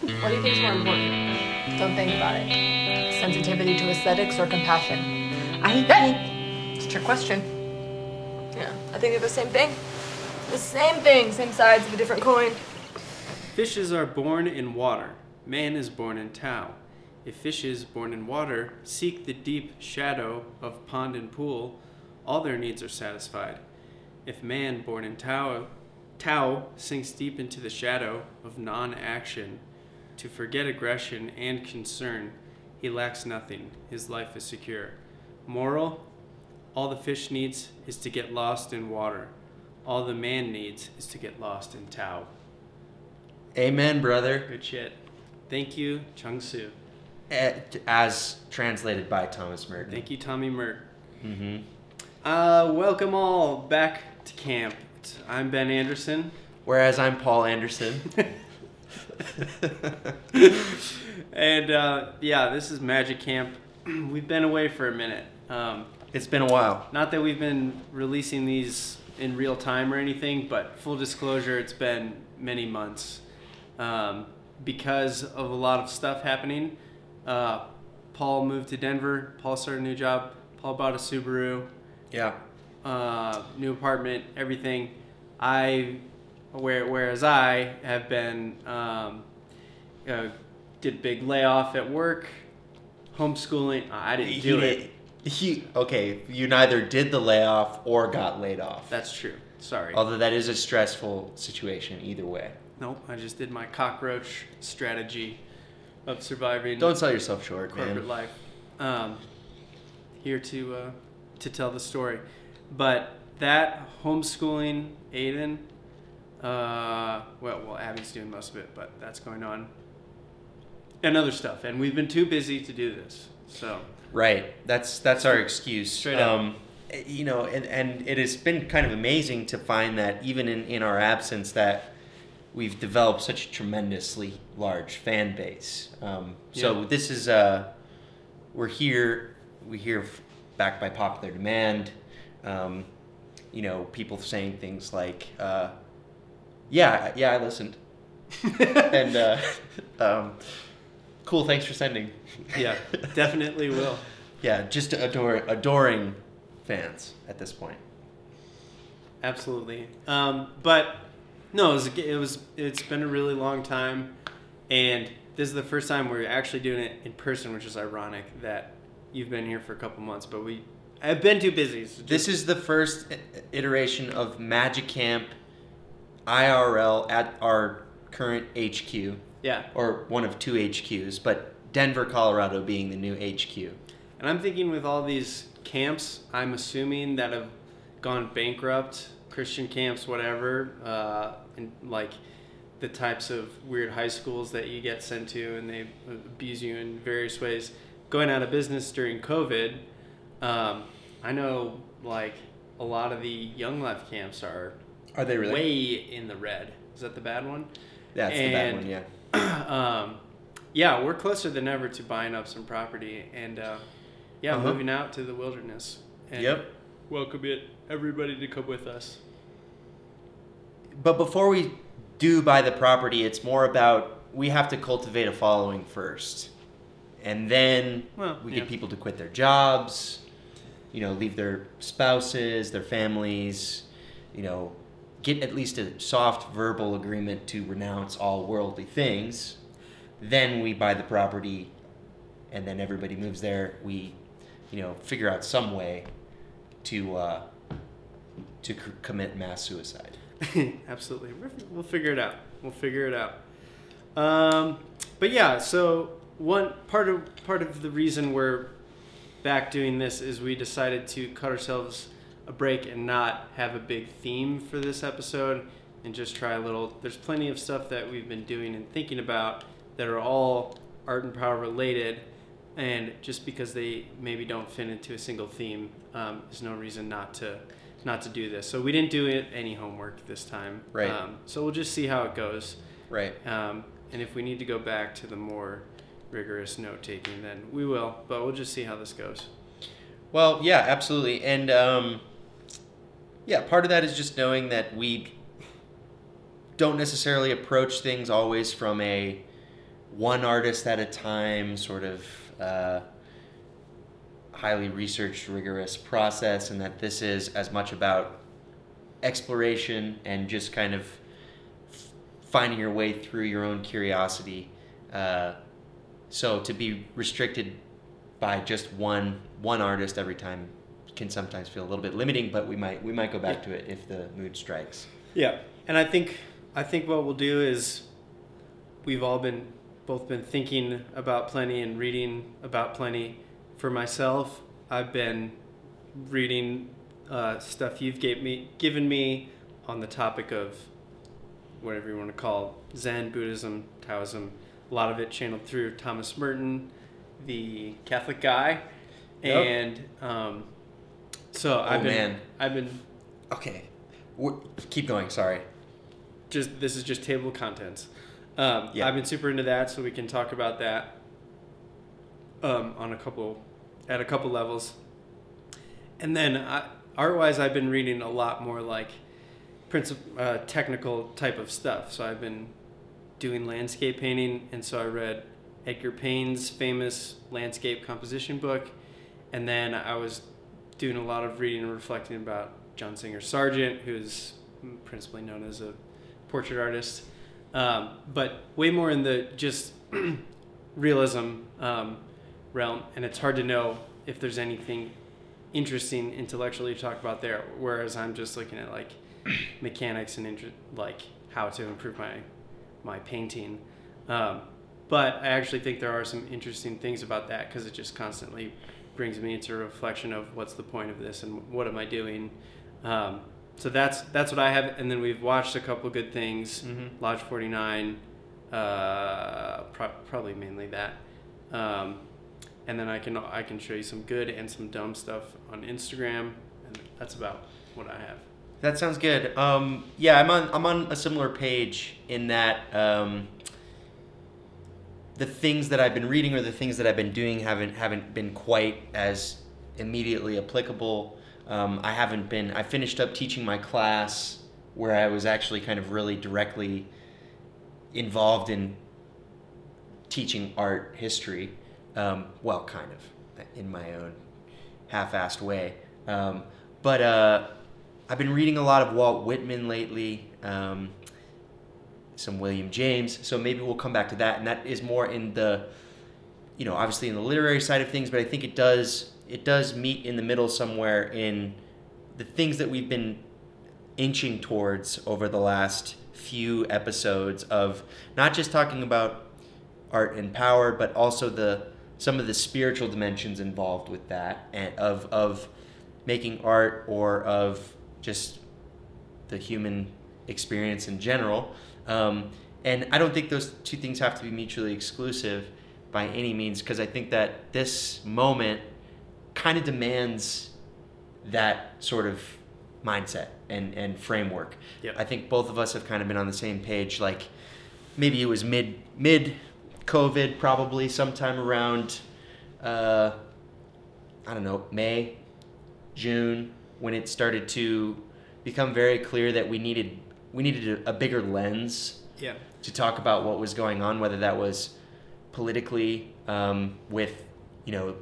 What do you think is more important? Don't think about it. Sensitivity to aesthetics or compassion? I think it's a trick question. Yeah, I think they're the same thing. The same thing, same sides of a different coin. Fishes are born in water. Man is born in Tao. If fishes born in water seek the deep shadow of pond and pool, all their needs are satisfied. If man born in Tao, Tao sinks deep into the shadow of non action, to forget aggression and concern, he lacks nothing. His life is secure. Moral All the fish needs is to get lost in water. All the man needs is to get lost in Tao. Amen, brother. Good shit. Thank you, Chuang Tzu. Eh, As translated by Thomas Merton. Thank you, Tommy Mert. Mm-hmm. Uh, welcome all back to camp. I'm Ben Anderson. Whereas I'm Paul Anderson. and uh, yeah, this is Magic Camp. we've been away for a minute. Um, it's been a while. Not that we've been releasing these in real time or anything, but full disclosure, it's been many months um, because of a lot of stuff happening. Uh, Paul moved to Denver. Paul started a new job. Paul bought a Subaru. Yeah. Uh, new apartment, everything. I, where, whereas I have been, um, uh, did big layoff at work, homeschooling. I didn't do He- it. He, okay, you neither did the layoff or got laid off. That's true. Sorry. Although that is a stressful situation either way. Nope, I just did my cockroach strategy of surviving Don't sell yourself short, corporate man. life. Um, here to uh, to tell the story, but that homeschooling, Aiden. Uh, well, well, Abby's doing most of it, but that's going on, and other stuff. And we've been too busy to do this. So Right. That's that's our excuse. Straight up. um, You know, and, and it has been kind of amazing to find that even in, in our absence that we've developed such a tremendously large fan base. Um, so Yeah. this is uh, we're here. We hear back by popular demand. Um, you know, people saying things like, uh, "Yeah, yeah, I listened," and uh, um, cool. Thanks for sending. yeah, definitely will. Yeah, just adore, adoring fans at this point. Absolutely. Um, but no, it was, it was it's been a really long time, and this is the first time we're actually doing it in person, which is ironic that you've been here for a couple months, but we I've been too busy. so This is the first iteration of Magic Camp IRL at our current HQ, yeah, or one of two HQs, but Denver, Colorado being the new HQ. and I'm thinking with all these camps, I'm assuming that have gone bankrupt, Christian camps, whatever, uh, and like the types of weird high schools that you get sent to and they abuse you in various ways, going out of business during COVID. Um, I know like a lot of the Young Life camps are Are they really? way in the red. Is that the bad one? That's the bad one, yeah. um, yeah, we're closer than ever to buying up some property and uh, yeah, Uh-huh. moving out to the wilderness. And Yep. Welcome it everybody to come with us. But before we do buy the property, it's more about we have to cultivate a following first. And then Well, we yeah. get people to quit their jobs, you know, leave their spouses, their families, you know, get at least a soft verbal agreement to renounce all worldly things. Then we buy the property and then everybody moves there. We, you know, figure out some way to uh, to c- commit mass suicide. Absolutely. We'll figure it out. We'll figure it out. Um, but yeah, so one part of part of the reason we're back doing this is we decided to cut ourselves a break and not have a big theme for this episode and just try a little there's plenty of stuff that we've been doing and thinking about that are all art and power related and just because they maybe don't fit into a single theme um, is no reason not to not to do this so we didn't do it, any homework this time Right. um, so we'll just see how it goes Right. um, and if we need to go back to the more rigorous note taking then we will but we'll just see how this goes Well, yeah, absolutely. And um, yeah, part of that is just knowing that we don't necessarily approach things always from a one artist at a time, sort of uh, highly researched, rigorous process, and that this is as much about exploration and just kind of finding your way through your own curiosity. Uh, so to be restricted by just one one artist every time can sometimes feel a little bit limiting, but we might we might go back to it if the mood strikes. Yeah, and I think I think what we'll do is we've all been both been thinking about plenty and reading about plenty. For myself, I've been reading uh, stuff you've gave me given me on the topic of whatever you want to call it, Zen, Buddhism, Taoism. A lot of it channeled through Thomas Merton, the Catholic guy, Yep. and um, so I've been man. I've been Okay, we keep going. Sorry. just this is just table of contents. Um, Yeah. I've been super into that, so we can talk about that um, on a couple at a couple levels. And then I, art-wise, I've been reading a lot more like princip- uh, technical type of stuff. So I've been doing landscape painting, and so I read Edgar Payne's famous landscape composition book, and then I was doing a lot of reading and reflecting about John Singer Sargent, who's principally known as a portrait artist, um, but way more in the just realism um, realm, and it's hard to know if there's anything interesting intellectually to talk about there. Whereas I'm just looking at like mechanics and inter- like how to improve my my painting. Um, but I actually think there are some interesting things about that because it just constantly brings me into a reflection of what's the point of this and what am I doing. Um, so that's that's what I have, and then we've watched a couple good things. Mhm. Lodge Forty Nine, uh, pro- probably mainly that, um, and then I can I can show you some good and some dumb stuff on Instagram, and that's about what I have. That sounds good. Um, yeah, I'm on I'm on a similar page in that um, the things that I've been reading or the things that I've been doing haven't haven't been quite as immediately applicable. Um, I haven't been. I finished up teaching my class where I was actually kind of really directly involved in teaching art history. Um, well, kind of in my own half-assed way. Um, but uh, I've been reading a lot of Walt Whitman lately, um, some William James. So maybe we'll come back to that, and that is more in the, you know, obviously in the literary side of things. But I think it does it does meet in the middle somewhere in the things that we've been inching towards over the last few episodes of not just talking about art and power, but also the some of the spiritual dimensions involved with that, and of of making art or of just the human experience in general. Um, and I don't think those two things have to be mutually exclusive by any means, because I think that this moment kind of demands that sort of mindset and, and framework. Yep. I think both of us have kind of been on the same page. Like maybe it was mid mid COVID, probably sometime around uh, I don't know May, June, when it started to become very clear that we needed we needed a, a bigger lens Yeah. to talk about what was going on, whether that was politically um, with you know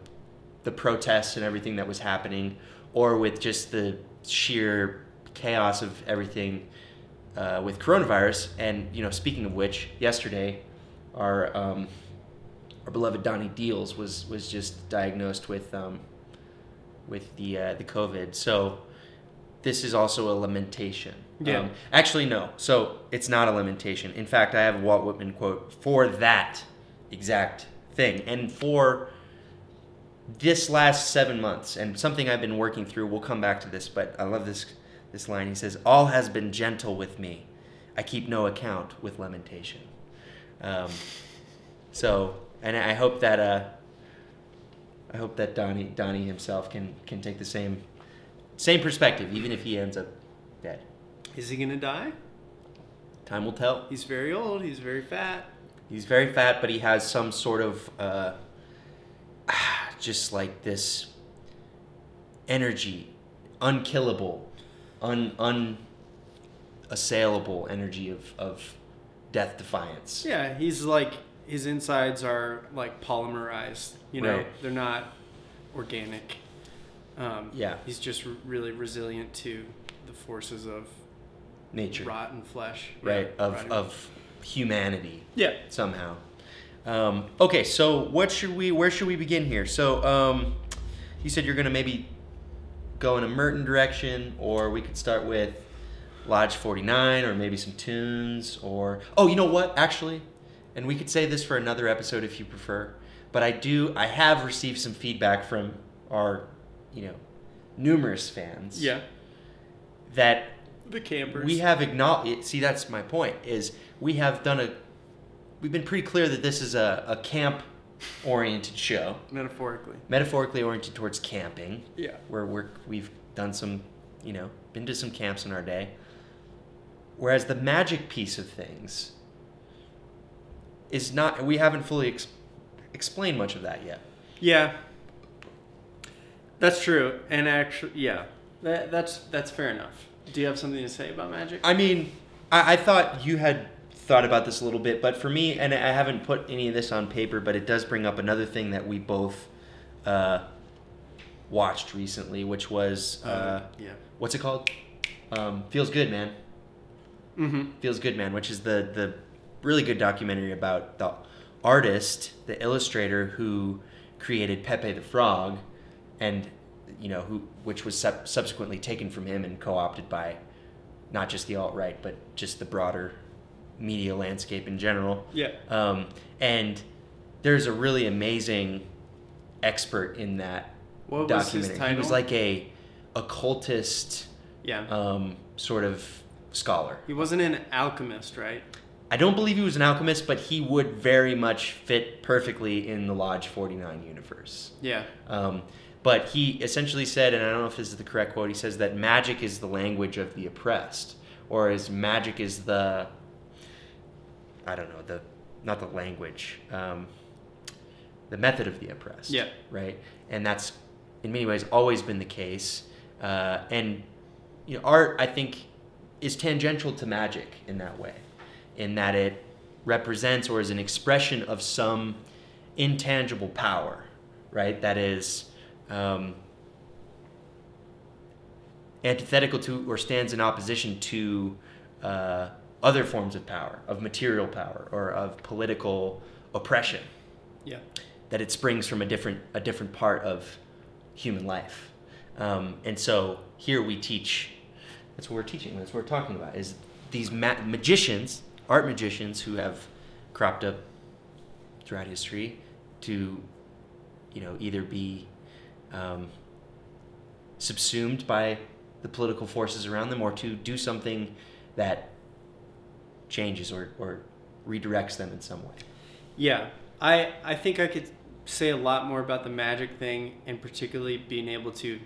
the protests and everything that was happening, or with just the sheer chaos of everything uh, with coronavirus. And you know, speaking of which, yesterday our um, our beloved Donnie Deals was was just diagnosed with um, with the uh, the COVID. So this is also a lamentation. Yeah. Um, actually, no. So it's not a lamentation. In fact, I have a Walt Whitman quote for that exact thing, and for this last seven months, and something I've been working through. We'll come back to this, but I love this this line. He says, "All has been gentle with me. I keep no account with lamentation." Um, so, and I hope that uh, I hope that Donnie Donnie himself can can take the same same perspective, even if he ends up. Is he gonna die? Time will tell. He's very old. He's very fat. He's very fat, but he has some sort of uh, just like this energy, unkillable, un unassailable energy of of death defiance. Yeah, he's like his insides are like polymerized. You know, Right. they're not organic. Um, Yeah. he's just r- really resilient to the forces of Nature, rotten flesh. right? Yeah, Of of humanity yeah. somehow. Um, okay, so what should we? Where should we begin here? So um, you said you're gonna maybe go in a Merton direction, or we could start with Lodge 49, or maybe some tunes, or oh, you know what? Actually, and we could say this for another episode if you prefer. But I do. I have received some feedback from our, you know, numerous fans. Yeah. That The campers. we have acknowledged. See, that's my point. Is we have done a. We've been pretty clear that this is a, a camp-oriented show, metaphorically. metaphorically oriented towards camping. Yeah. Where we're we've done some, you know, been to some camps in our day. Whereas the magic piece of things is not. We haven't fully ex- explained much of that yet. Yeah. That's true. And actually, yeah. That, that's that's fair enough. Do you have something to say about magic? I mean, I, I thought you had thought about this a little bit, but for me, and I haven't put any of this on paper, but it does bring up another thing that we both uh, watched recently, which was uh, yeah. what's it called? Um, Feels good, man. Mm-hmm. Feels good, man. Which is the the really good documentary about the artist, the illustrator who created Pepe the Frog, and you know who, which was sub- subsequently taken from him and co-opted by not just the alt right, but just the broader media landscape in general. Yeah. Um, and there's a really amazing expert in that What was his documentary. He was like a occultist Yeah. um, sort of scholar. he wasn't an alchemist, right? I don't believe he was an alchemist, but he would very much fit perfectly in the Lodge 49 universe. Yeah. Um, but he essentially said, and I don't know if this is the correct quote, he says that magic is the language of the oppressed, or as magic is the, I don't know, the not the language, um, the method of the oppressed. Yeah. Right, and that's in many ways always been the case. Uh, and you know, art I think is tangential to magic in that way, in that it represents or is an expression of some intangible power, right? That is um, antithetical to or stands in opposition to uh, other forms of power, of material power or of political oppression. Yeah. That it springs from a different a different part of human life, um, and so here we teach. That's what we're teaching. That's what we're talking about. Is these ma- magicians, art magicians, who have cropped up throughout history, to, you know, either be um, subsumed by the political forces around them, or to do something that changes or, or redirects them in some way. Yeah, I I think I could say a lot more about the magic thing, and particularly being able to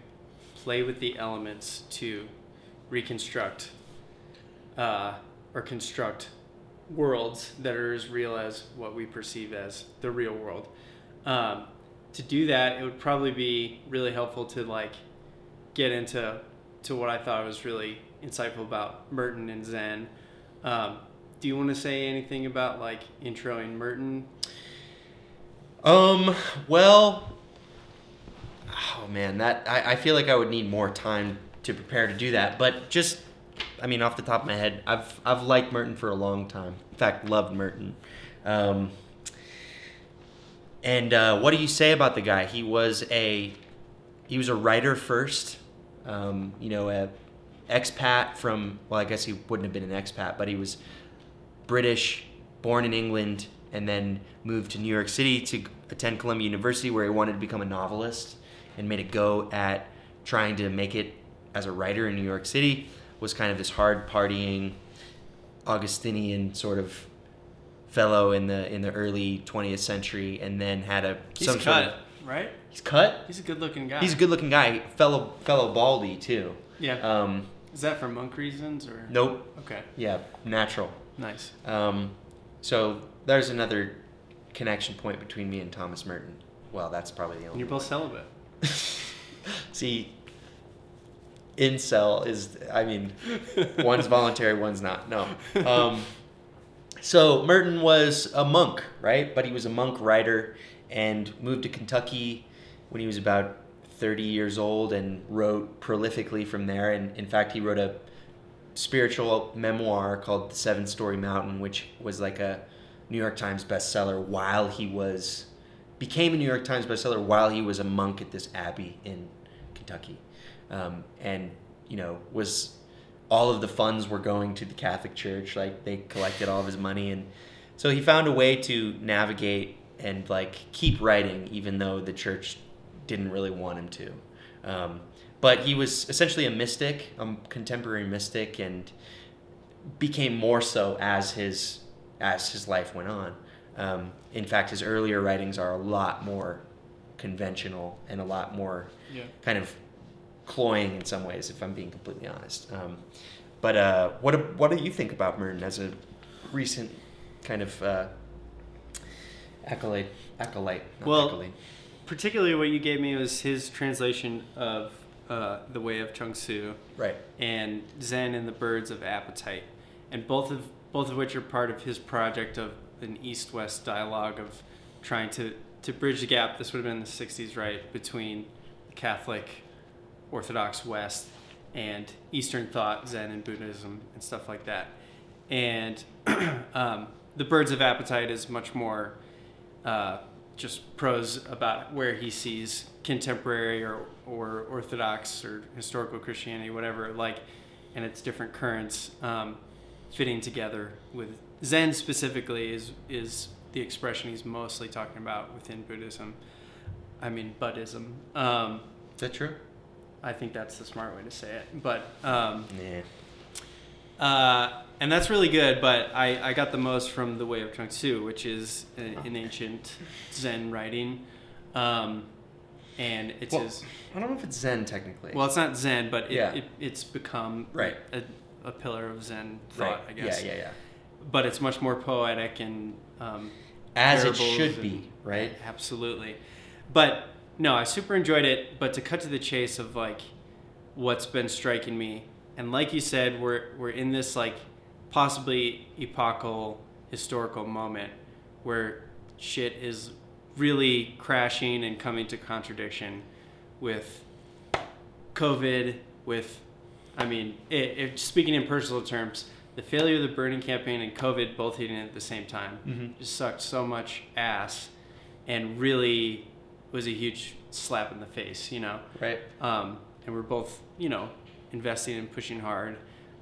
play with the elements to reconstruct uh, or construct worlds that are as real as what we perceive as the real world. Um, to do that, it would probably be really helpful to like get into to what I thought was really insightful about Merton and Zen. Um, do you want to say anything about like introing Merton? Um. Well. Oh man, that I, I feel like I would need more time to prepare to do that. But just, I mean, off the top of my head, I've I've liked Merton for a long time. In fact, loved Merton. Um, and uh, what do you say about the guy? He was a he was a writer first. Um, you know, a expat from well, I guess he wouldn't have been an expat, but he was British, born in England, and then moved to New York City to attend Columbia University, where he wanted to become a novelist, and made a go at trying to make it as a writer in New York City. Was kind of this hard partying, Augustinian sort of fellow in the in the early 20th century, and then had a He's some cut, sort of right? he's cut. He's a good-looking guy. He's a good-looking guy, fellow fellow baldy too. Yeah. Um, Is that for monk reasons or? nope. Okay. Yeah, natural. Nice. Um, so there's another connection point between me and Thomas Merton. Well, that's probably the And only. you're both celibate. See, incel is. I mean, one's voluntary, one's not. No. Um, So Merton was a monk, right? But he was a monk writer and moved to Kentucky when he was about 30 years old and wrote prolifically from there. And in fact, he wrote a spiritual memoir called The Seven Storey Mountain, which was like a New York Times bestseller while he was became a New York Times bestseller while he was a monk at this abbey in Kentucky, um, and you know was all of the funds were going to the Catholic Church. Like they collected all of his money, and so he found a way to navigate and like keep writing, even though the church didn't really want him to. Um, but he was essentially a mystic, a contemporary mystic, and became more so as his as his life went on. Um, in fact, his earlier writings are a lot more conventional and a lot more Yeah. kind of cloying in some ways, if I'm being completely honest. Um, but uh, what do- what do you think about Merton as a recent kind of uh, acolyte? Acolyte, Well, acolyte. Particularly, what you gave me was his translation of uh, the Way of Chuang Tzu right? and Zen and the Birds of Appetite, and both of both of which are part of his project of an East-West dialogue of trying to to bridge the gap. This would have been the '60s, right, between the Catholic, Orthodox West, and Eastern thought, Zen and Buddhism, and stuff like that. And um, the Birds of Appetite is much more uh, just prose about where he sees contemporary or, or Orthodox or historical Christianity, whatever, like, and its different currents um, fitting together with Zen specifically is is the expression he's mostly talking about within Buddhism. I mean Buddhism. Um, Is that true? I think that's the smart way to say it. But um, Yeah. uh, and that's really good, but I, I got the most from the Way of Chuang Tzu, which is a- an ancient Zen writing. Um, and it's Well, his, I don't know if it's Zen technically. well, it's not Zen, but it, Yeah. it, it's become Right. a, a pillar of Zen right. thought, I guess. Yeah, yeah, yeah. But it's much more poetic and um, As it should and- be, right? Absolutely. But no, I super enjoyed it. But to cut to the chase of like what's been striking me, and like you said, we're we're in this like possibly epochal historical moment where shit is really crashing and coming to contradiction with COVID, with I mean, it, it, speaking in personal terms, the failure of the Bernie campaign and COVID both hitting at the same time Mhm. just sucked so much ass and really was a huge slap in the face, you know. Right. Um, and we're both, you know, investing and pushing hard,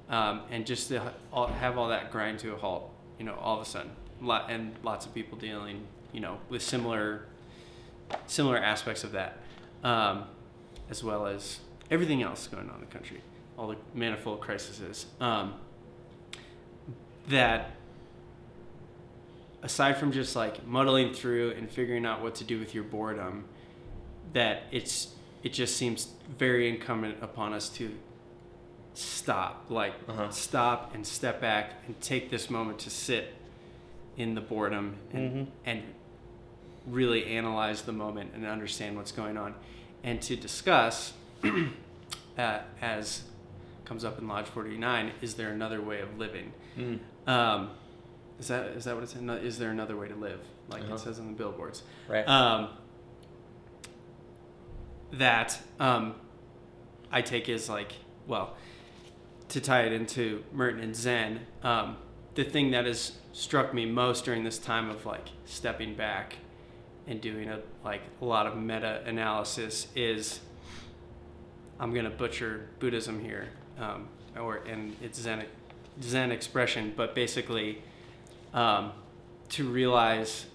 um, and just to all, have all that grind to a halt, you know, all of a sudden, lot and lots of people dealing, you know, with similar, similar aspects of that, um, as well as everything else going on in the country, all the manifold crises. Um, that aside from just like muddling through and figuring out what to do with your boredom, that it's it just seems very incumbent upon us to stop, like Uh-huh. stop and step back and take this moment to sit in the boredom and Mhm. and really analyze the moment and understand what's going on, and to discuss, uh, as comes up in Lodge Forty Nine, is there another way of living? Mm. Um, is that is that what it's? ano- Is there another way to live? Like Uh-huh. it says on the billboards. Right. Um, that um, I take is like well to tie it into Merton and Zen. Um, the thing that has struck me most during this time of like stepping back and doing a like a lot of meta analysis is I'm gonna butcher Buddhism here, um, or and it's Zen Zen expression, but basically um, to realize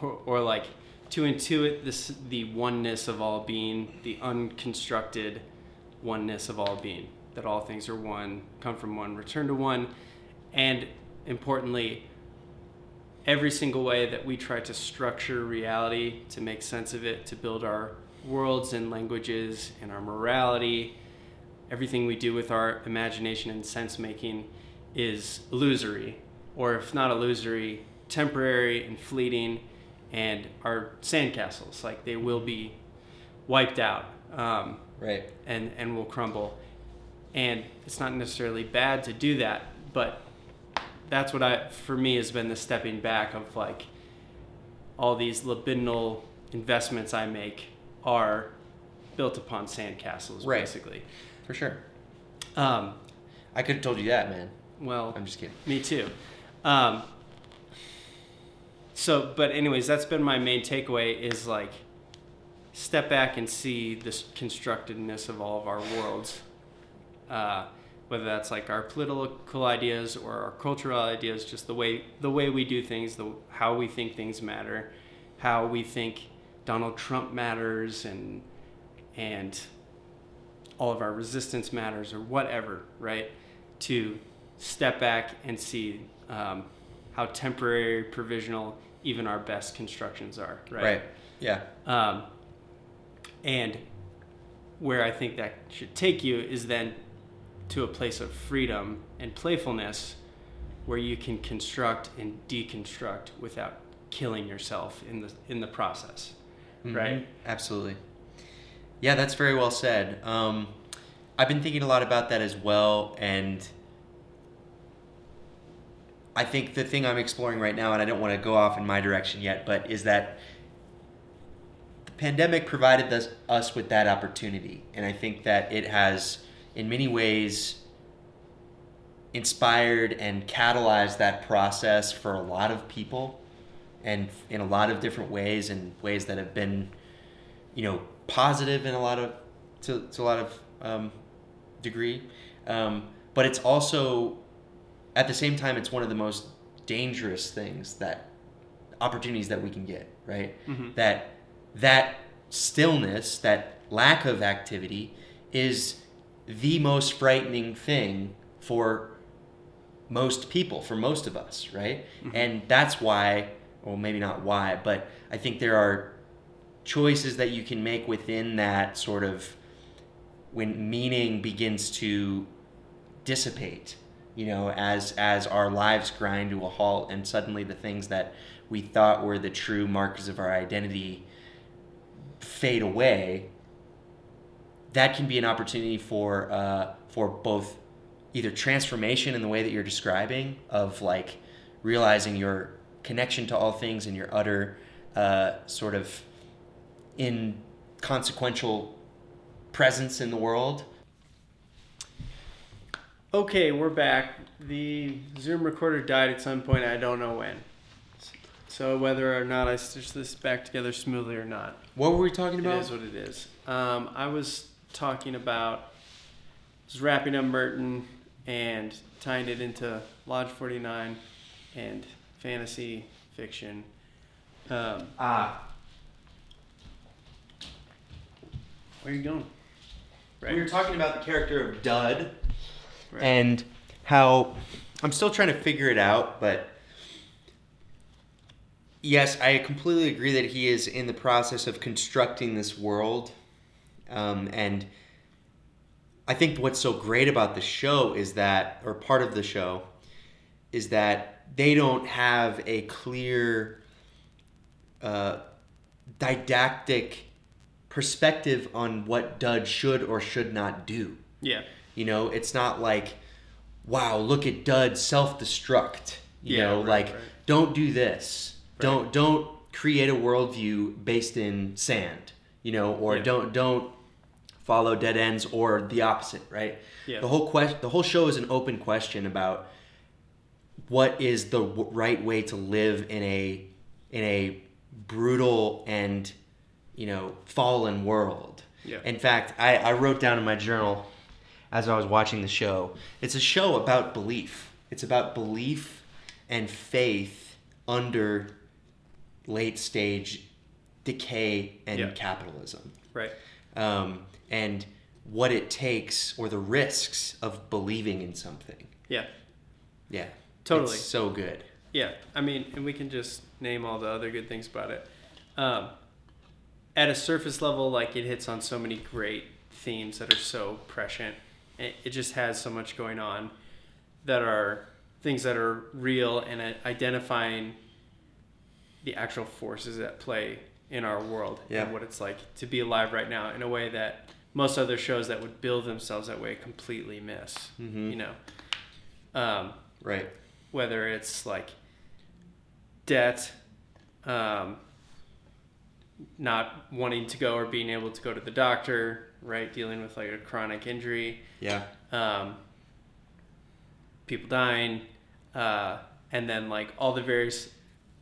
or, or like to intuit this the oneness of all being, the unconstructed oneness of all being, that all things are one, come from one, return to one, and importantly, every single way that we try to structure reality to make sense of it, to build our worlds and languages and our morality, everything we do with our imagination and sense making is illusory, or if not illusory, temporary and fleeting, and are sandcastles. Like they will be wiped out. Um, Right. and and will crumble. And it's not necessarily bad to do that, but that's what I for me has been the stepping back of like all these libidinal investments I make are built upon sandcastles, Right. basically. For sure. Um, I could have told you that, man. well, I'm just kidding. Me too. Um, so, but anyways, that's been my main takeaway is like step back and see this constructedness of all of our worlds. Uh, whether that's like our political ideas or our cultural ideas, just the way the way we do things, the how we think things matter, how we think Donald Trump matters, and and all of our resistance matters or whatever, right? To step back and see um, how temporary, provisional, even our best constructions are, right? Right. Yeah. Um, and where I think that should take you is then to a place of freedom and playfulness where you can construct and deconstruct without killing yourself in the in the process. Right? Mhm. Absolutely. Yeah, that's very well said. Um, I've been thinking a lot about that as well, and I think the thing I'm exploring right now, and I don't want to go off in my direction yet, but is that the pandemic provided us, us with that opportunity, and I think that it has, in many ways, inspired and catalyzed that process for a lot of people and in a lot of different ways and ways that have been you know positive in a lot of to, to a lot of um, degree. Um, but it's also at the same time it's one of the most dangerous things that opportunities that we can get right Mhm. that that stillness that lack of activity is the most frightening thing for most people, for most of us, right? And that's why, well, maybe not why, but I think there are choices that you can make within that sort of when meaning begins to dissipate, you know, as as our lives grind to a halt and suddenly the things that we thought were the true markers of our identity fade away, that can be an opportunity for uh, for both either transformation in the way that you're describing of like realizing your connection to all things and your utter uh, sort of inconsequential presence in the world. Okay, we're back. The Zoom recorder died at some point. I don't know when. So whether or not I stitch this back together smoothly or not, What were we talking it about? is what it is. Um, I was talking about was wrapping up Merton and tying it into Lodge 49 and fantasy fiction. Um, Ah, where are you going? we were talking about the character of Dud Right. and how I'm still trying to figure it out, but yes, I completely agree that he is in the process of constructing this world. Um, and I think what's so great about the show is that, or part of the show, is that they don't have a clear uh, didactic perspective on what Dud should or should not do. yeah. You know, it's not like, wow, look at Dud self destruct. You Yeah, know, right, like right. don't do this. Right. Don't don't create a worldview based in sand. You know, or Yeah. don't don't follow dead ends or the opposite. Right. Yeah. The whole quest the whole show is an open question about what is the w- right way to live in a in a brutal and you know fallen world. Yeah. In fact, I, I wrote down in my journal as I was watching the show. It's a show about belief. It's about belief and faith under late stage decay and Yeah. capitalism. Right. Um, and what it takes or the risks of believing in something. Yeah. Yeah. Totally. It's so good. Yeah, I mean, and we can just name all the other good things about it. Um, at a surface level, like it hits on so many great themes that are so prescient. It, it just has so much going on that are things that are real and identifying the actual forces at play in our world Yeah. and what it's like to be alive right now in a way that most other shows that would build themselves that way completely miss. Mhm. You know. Um, Right. whether it's like debt, um, not wanting to go or being able to go to the doctor, right? Dealing with like a chronic injury, Yeah. um, people dying, uh, and then like all the various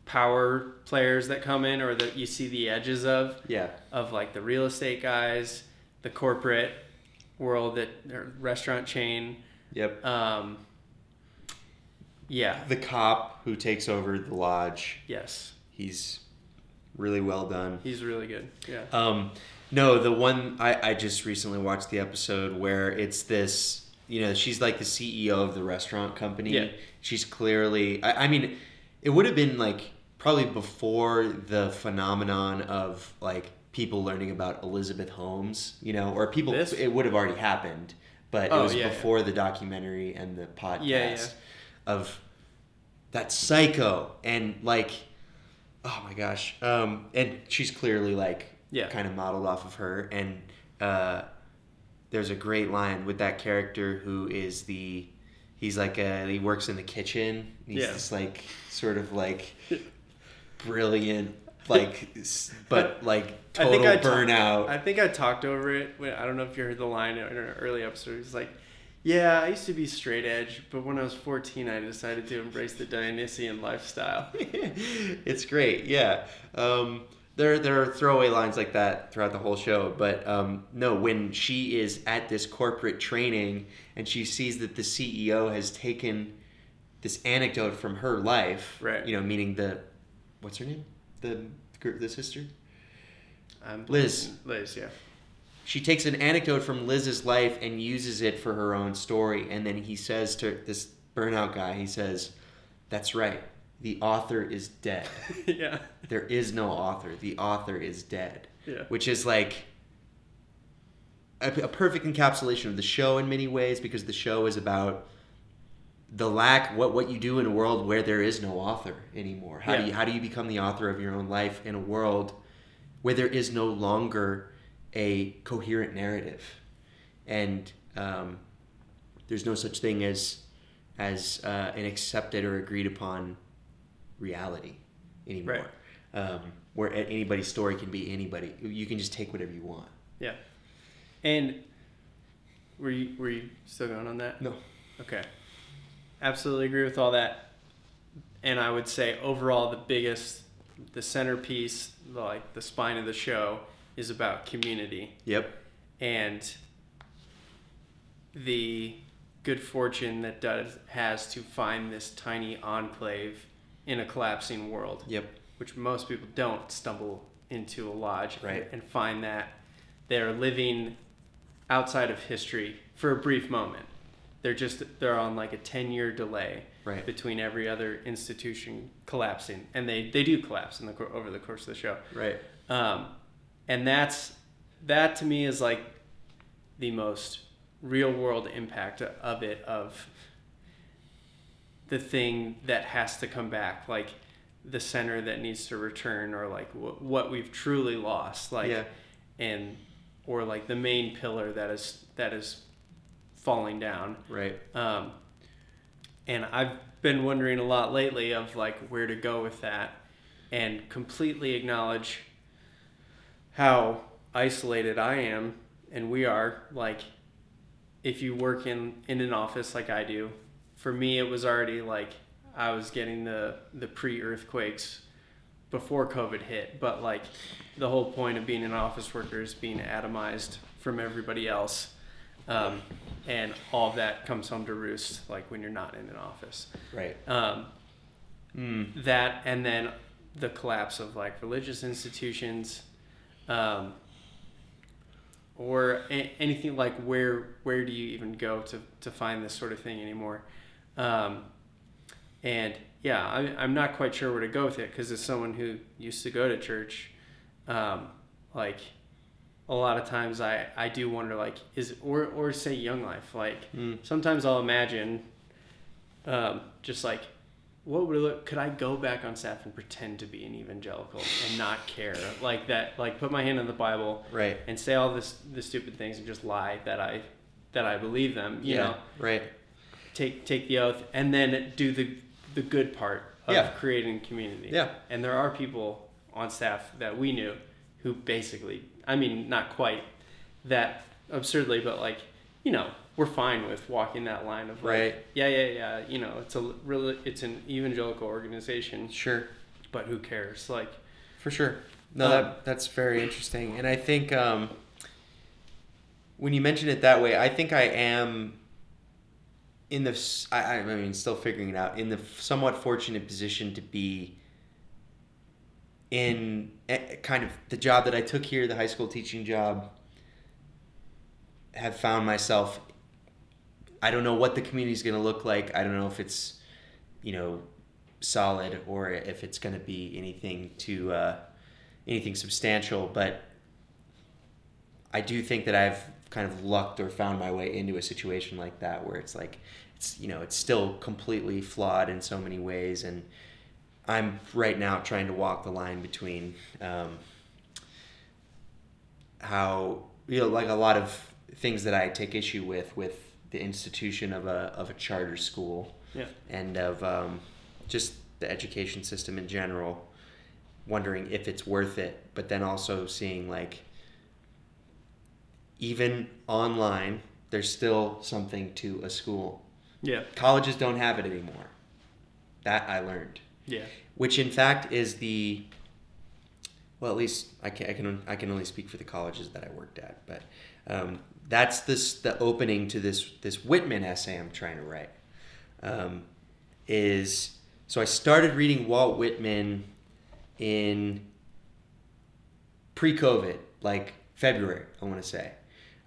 power players that come in or that you see the edges of Yeah. of like the real estate guys, the corporate world that restaurant chain. Yep. Um, yeah. The cop who takes over the lodge, Yes. he's really well done. He's really good. Yeah. Um, no, the one I, I just recently watched the episode where it's this, you know, she's like the CEO of the restaurant company. Yeah. She's clearly, I, I mean, it would have been like probably before the phenomenon of like people learning about Elizabeth Holmes, you know, or people, This? it would have already happened, but it Oh, was yeah, yeah. before the documentary and the podcast Yeah, yeah. of that psycho and like, oh my gosh. Um, and she's clearly like, Yeah. kind of modeled off of her. And uh, there's a great line with that character who is the he's like a, he works in the kitchen. He's Yeah. this like sort of like brilliant like but like I total think I burnout. I think I talked over it. When, I don't know if you heard the line in an early episode. He's like, "Yeah, I used to be straight edge, but when I was 14, I decided to embrace the Dionysian lifestyle." it's great, yeah. Um, there, there are throwaway lines like that throughout the whole show, but um, no, when she is at this corporate training and she sees that the CEO has taken this anecdote from her life, Right. You know, meaning the what's her name, the the sister. Liz. Liz, yeah. She takes an anecdote from Liz's life and uses it for her own story, and then he says to this burnout guy, he says, "That's right, the author is dead." yeah. there is no author. The author is dead. Yeah. Which is like a, a perfect encapsulation of the show in many ways because the show is about the lack what what you do in a world where there is no author anymore. How do you how do you become the author of your own life in a world where there is no longer a coherent narrative, and um, there's no such thing as as uh, an accepted or agreed upon reality anymore. Um, where anybody's story can be anybody. You can just take whatever you want. Yeah. And were you were you still going on that? No. Okay. Absolutely agree with all that. And I would say overall the biggest the centerpiece, like the spine of the show is about community Yep. and the good fortune that does has to find this tiny enclave in a collapsing world Yep. which most people don't stumble into a lodge Right. and find that they're living outside of history for a brief moment. They're just they're on like a 10 year delay Right. between every other institution collapsing and they they do collapse in the over the course of the show. Right. Um, and that's that to me is like the most real world impact of it of the thing that has to come back like the center that needs to return or like w- what we've truly lost like Yeah. and or like the main pillar that is that is falling down Right. um, and I've been wondering a lot lately of like where to go with that and completely acknowledge how isolated I am and we are like if you work in in an office like I do for me it was already like I was getting the the pre-earthquakes before COVID hit but like the whole point of being an office worker is being atomized from everybody else um, and all of that comes home to roost like when you're not in an office Right. um, Mm. that and then the collapse of like religious institutions um, or a- anything like where where do you even go to, to find this sort of thing anymore um, and yeah I, i'm not quite sure where to go with it because as someone who used to go to church um, like a lot of times I, I do wonder like is or or say young life like Mm. sometimes i'll imagine um, just like what would it look could i go back on staff and pretend to be an evangelical and not care like that like put my hand on the bible Right. and say all this the stupid things and just lie that i that i believe them you yeah. know Right. Take take the oath and then do the the good part of Yeah. creating community. Yeah. And there are people on staff that we knew who basically, I mean, not quite that absurdly, but like, you know, we're fine with walking that line of like, Right. yeah, yeah, yeah. You know, it's a really, it's an evangelical organization, Sure. but who cares? Like, For sure. No, Um, that that's very interesting, and I think um, when you mention it that way, I think I am in the I, I mean still figuring it out in the somewhat fortunate position to be in kind of the job that I took here, the high school teaching job. Have found myself. I don't know what the community is going to look like. I don't know if it's, you know, solid or if it's going to be anything to uh, anything substantial. But I do think that I've kind of lucked or found my way into a situation like that where it's like it's you know it's still completely flawed in so many ways, and I'm right now trying to walk the line between um, how you know like a lot of things that I take issue with with the institution of a of a charter school yeah. and of um, just the education system in general, wondering if it's worth it, but then also seeing like even online, there's still something to a school. Yeah. Colleges don't have it anymore. That I learned, Yeah. which in fact is the well, at least I can I can I can only speak for the colleges that I worked at, but um, that's this the opening to this this Whitman essay I'm trying to write. Um, is so I started reading Walt Whitman in pre-COVID, like February, I want to say.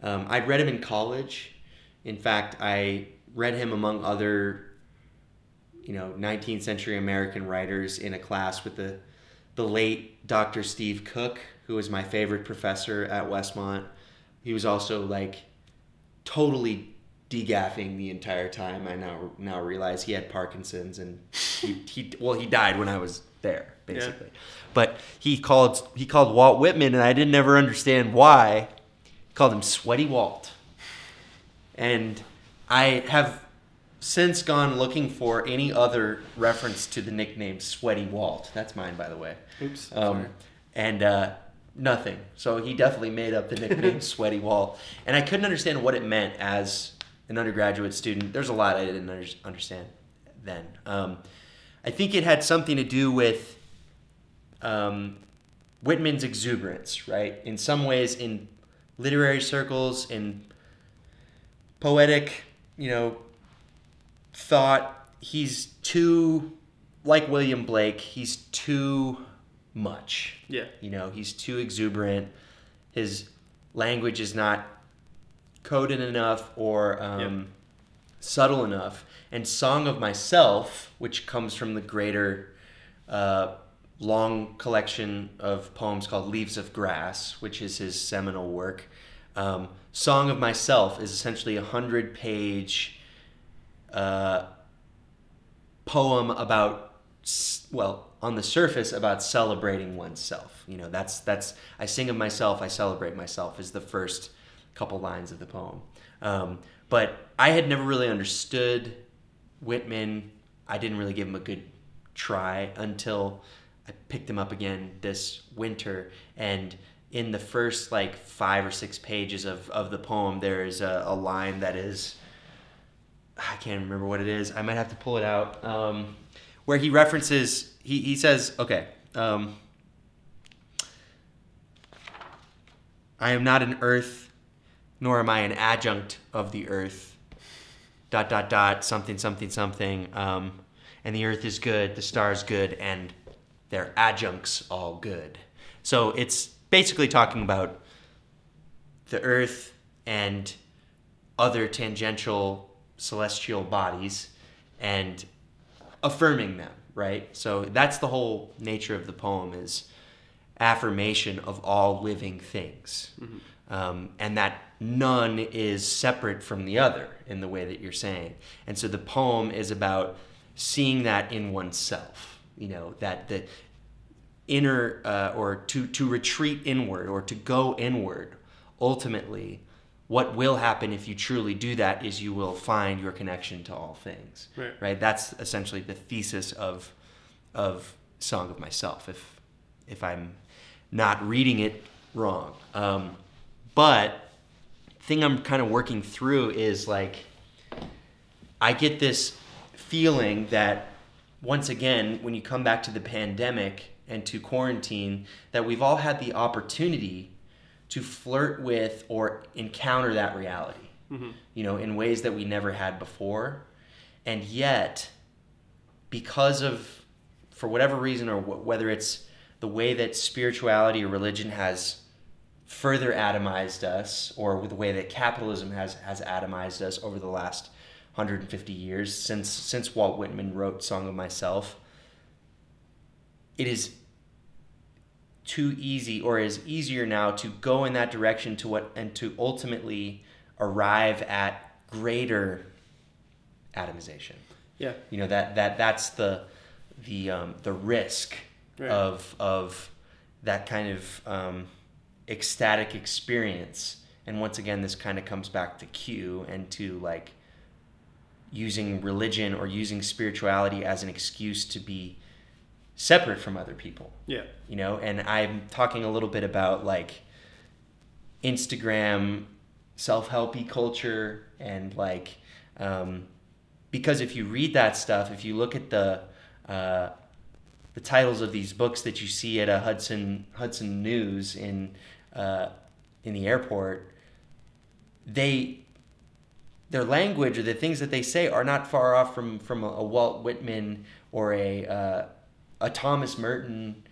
Um, I'd read him in college. In fact, I read him among other, you know, 19th century American writers in a class with the the late Dr. Steve Cook, who was my favorite professor at Westmont. He was also like totally degaffing the entire time. I now now realize he had Parkinson's and he, he well he died when I was there basically. But he called he called Walt Whitman and I didn't ever understand why. Called him Sweaty Walt. And I have since gone looking for any other reference to the nickname Sweaty Walt. That's mine by the way. Oops. Um, and uh, nothing. So he definitely made up the nickname Sweaty Walt. And I couldn't understand what it meant as an undergraduate student. There's a lot I didn't under- understand then. Um, I think it had something to do with um, Whitman's exuberance, right? In some ways, in literary circles, in poetic, you know, thought, he's too, like William Blake, he's too much. Yeah. You know, he's too exuberant. His language is not coded enough or um, subtle enough. And Song of Myself, which comes from the greater uh, long collection of poems called Leaves of Grass, which is his seminal work. Um, Song of Myself is essentially a hundred page uh, poem about well on the surface about celebrating oneself. You know that's that's i sing of myself i celebrate myself is the first couple lines of the poem. Um, but i had never really understood whitman. I didn't really give him a good try until i picked them up again this winter and in the first like five or six pages of, of the poem there is a, a line that is I can't remember what it is. I might have to pull it out. Um, where he references, he, he says, okay, um, I am not an earth, nor am I an adjunct of the earth. Dot, dot, dot, something, something, something. Um, and the earth is good, the stars good, and their adjuncts all good. So it's basically talking about the earth and other tangential celestial bodies and affirming them right? So that's the whole nature of the poem is affirmation of all living things. Um, and that none is separate from the other in the way that you're saying. And so the poem is about seeing that in oneself you know that the inner uh, or to to retreat inward or to go inward ultimately what will happen if you truly do that is you will find your connection to all things. Right. That's essentially the thesis of of Song of Myself. If if I'm not reading it wrong, um, but thing I'm kind of working through is like I get this feeling that once again, when you come back to the pandemic and to quarantine, that we've all had the opportunity to flirt with or encounter that reality, mm-hmm. you know, in ways that we never had before. And yet, because of, for whatever reason, or wh- whether it's the way that spirituality or religion has further atomized us, or with the way that capitalism has, has atomized us over the last 150 years since since Walt Whitman wrote Song of Myself, it is too easy or is easier now to go in that direction to what and to ultimately arrive at greater atomization Yeah. you know that that that's the the um, the risk Right. of of that kind of um, ecstatic experience and once again this kind of comes back to q and to like using religion or using spirituality as an excuse to be separate from other people Yeah. you know and i'm talking a little bit about like instagram self-helpy culture and like um, because if you read that stuff if you look at the uh, the titles of these books that you see at a hudson hudson news in uh, in the airport they their language or the things that they say are not far off from from a, Walt Whitman or a uh, a Thomas Merton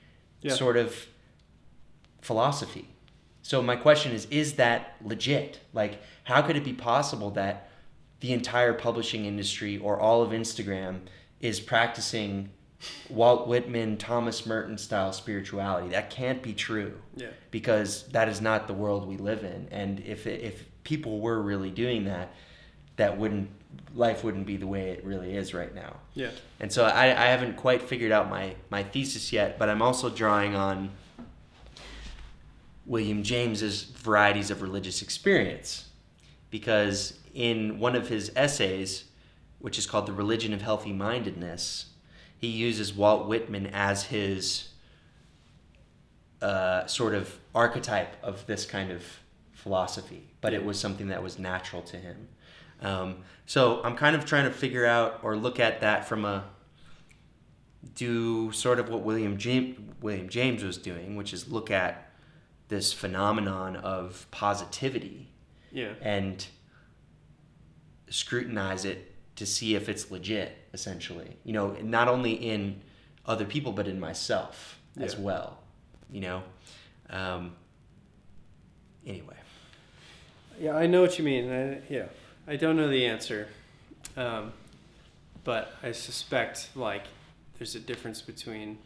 Yeah. sort of philosophy. So my question is is that legit? Like how could it be possible that the entire publishing industry or all of Instagram is practicing Walt Whitman, Thomas Merton style spirituality? That can't be true Yeah. because that is not the world we live in. And if if people were really doing that, that wouldn't life wouldn't be the way it really is right now. Yeah. And so I, I haven't quite figured out my, my thesis yet, but I'm also drawing on William James's varieties of religious experience. Because in one of his essays, which is called The Religion of Healthy Mindedness, he uses Walt Whitman as his uh, sort of archetype of this kind of philosophy, but it was something that was natural to him. Um, so I'm kind of trying to figure out or look at that from a do sort of what William James, William James was doing, which is look at this phenomenon of positivity Yeah. and scrutinize it to see if it's legit essentially. You know not only in other people but in myself as well you know? Um, anyway. Yeah, I know what you mean. I, yeah, I don't know the answer, um, but I suspect like there's a difference between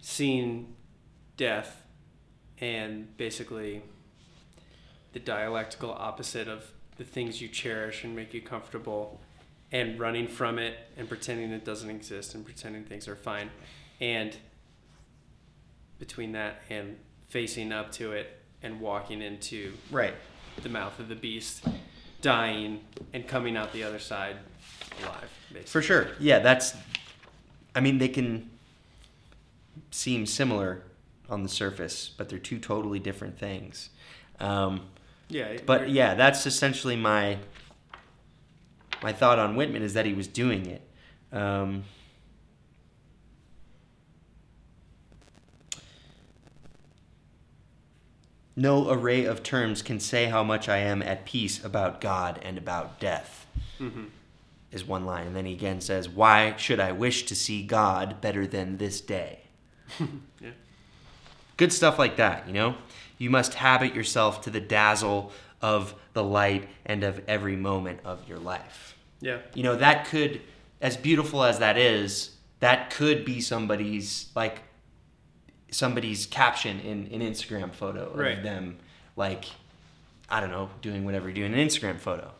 seeing death and basically the dialectical opposite of the things you cherish and make you comfortable and running from it and pretending it doesn't exist and pretending things are fine. And between that and facing up to it and walking into right. the mouth of the beast, dying and coming out the other side alive. Basically. for sure yeah that's i mean they can seem similar on the surface but they're two totally different things um, Yeah, but yeah that's essentially my my thought on whitman is that he was doing it um, no array of terms can say how much i am at peace about god and about death Mhm. is one line and then he again says why should i wish to see god better than this day Yeah. good stuff like that you know you must habit yourself to the dazzle of the light and of every moment of your life Yeah. you know that could as beautiful as that is that could be somebody's like somebody's caption in an instagram photo Right. of them like i don't know doing whatever you do in an instagram photo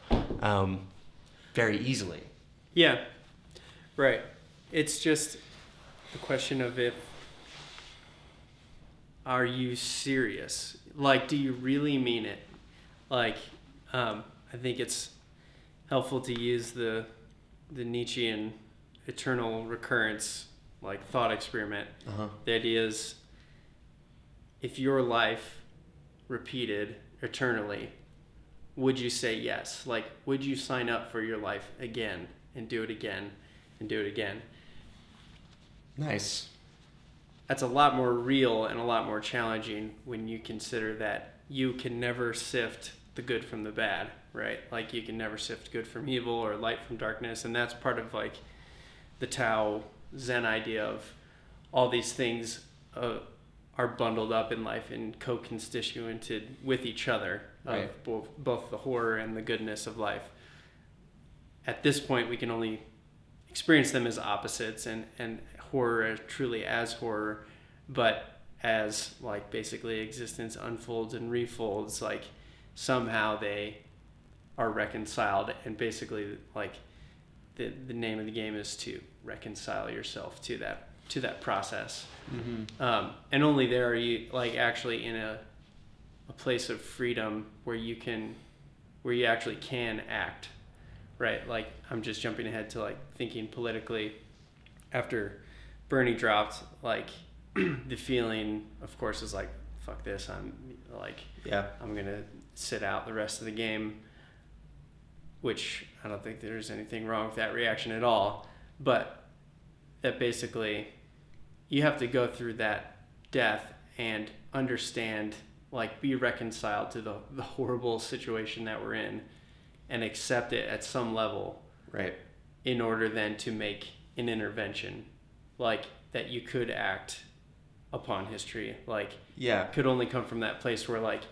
um, very easily Yeah. Right. It's just the question of if are you serious? Like do you really mean it? Like, um, I think it's helpful to use the the Nietzschean eternal recurrence like thought experiment. Uh-huh. The idea is if your life repeated eternally, would you say yes? Like, would you sign up for your life again and do it again and do it again? Nice. That's a lot more real and a lot more challenging when you consider that you can never sift the good from the bad, right? Like, you can never sift good from evil or light from darkness. And that's part of like the Tao Zen idea of all these things uh, are bundled up in life and co-constituted with each other of Right. both, both the horror and the goodness of life. At this point, we can only experience them as opposites and, and horror as truly as horror, but as like basically existence unfolds and refolds, like somehow they are reconciled and basically like the, the name of the game is to reconcile yourself to that to that process Mm-hmm. um, and only there are you like actually in a a place of freedom where you can where you actually can act right like i'm just jumping ahead to like thinking politically after bernie dropped like the feeling of course is like fuck this i'm like Yeah. i'm gonna sit out the rest of the game which i don't think there's anything wrong with that reaction at all but that basically you have to go through that death and understand like be reconciled to the, the horrible situation that we're in and accept it at some level Right. in order then to make an intervention like that you could act upon history like Yeah. could only come from that place where like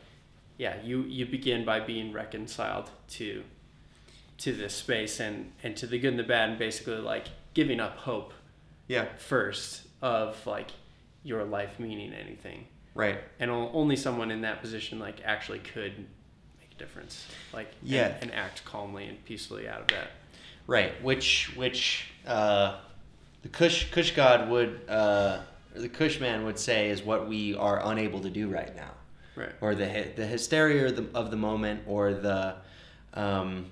yeah you you begin by being reconciled to to this space and and to the good and the bad and basically like giving up hope Yeah. first of like your life meaning anything Right. and only someone in that position like actually could make a difference like Yeah. and, act calmly and peacefully out of that Right. Which which uh, the Kush Kush God would uh, the Kush man would say is what we are unable to do right now. right or the the hysteria of the, of the moment, or the um,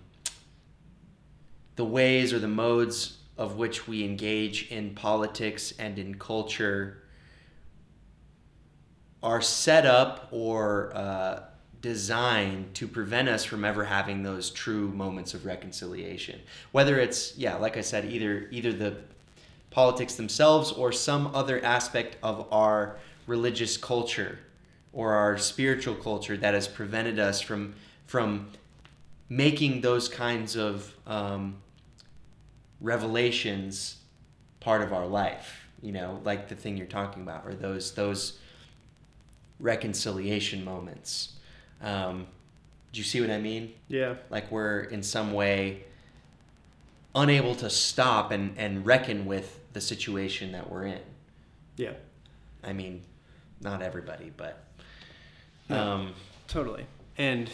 the ways or the modes of which we engage in politics and in culture are set up or uh, designed to prevent us from ever having those true moments of reconciliation. Whether it's yeah, like I said, either either the politics themselves or some other aspect of our religious culture or our spiritual culture that has prevented us from from making those kinds of um, revelations part of our life you know like the thing you're talking about or those those reconciliation moments. Um, do you see what i mean? Yeah. Like we're in some way unable to stop and, and reckon with the situation that we're in. Yeah. I mean not everybody but No. um, Totally. And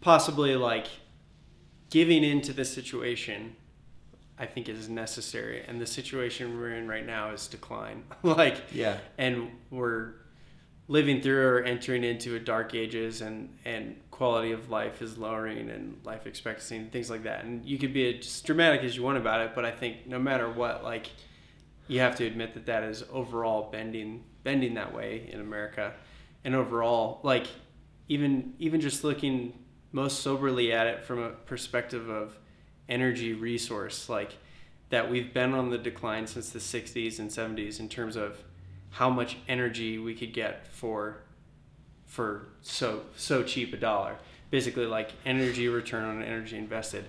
possibly like giving into the situation I think is necessary and the situation we're in right now is decline. like yeah. and we're living through or entering into a dark ages and and quality of life is lowering and life expectancy and things like that. And you could be as dramatic as you want about it but i think no matter what like you have to admit that that is overall bending bending that way in america. And overall like even even just looking most soberly at it from a perspective of energy resource like that we've been on the decline since the 60s and 70s in terms of how much energy we could get for for so so cheap a dollar. Basically like energy return on energy invested.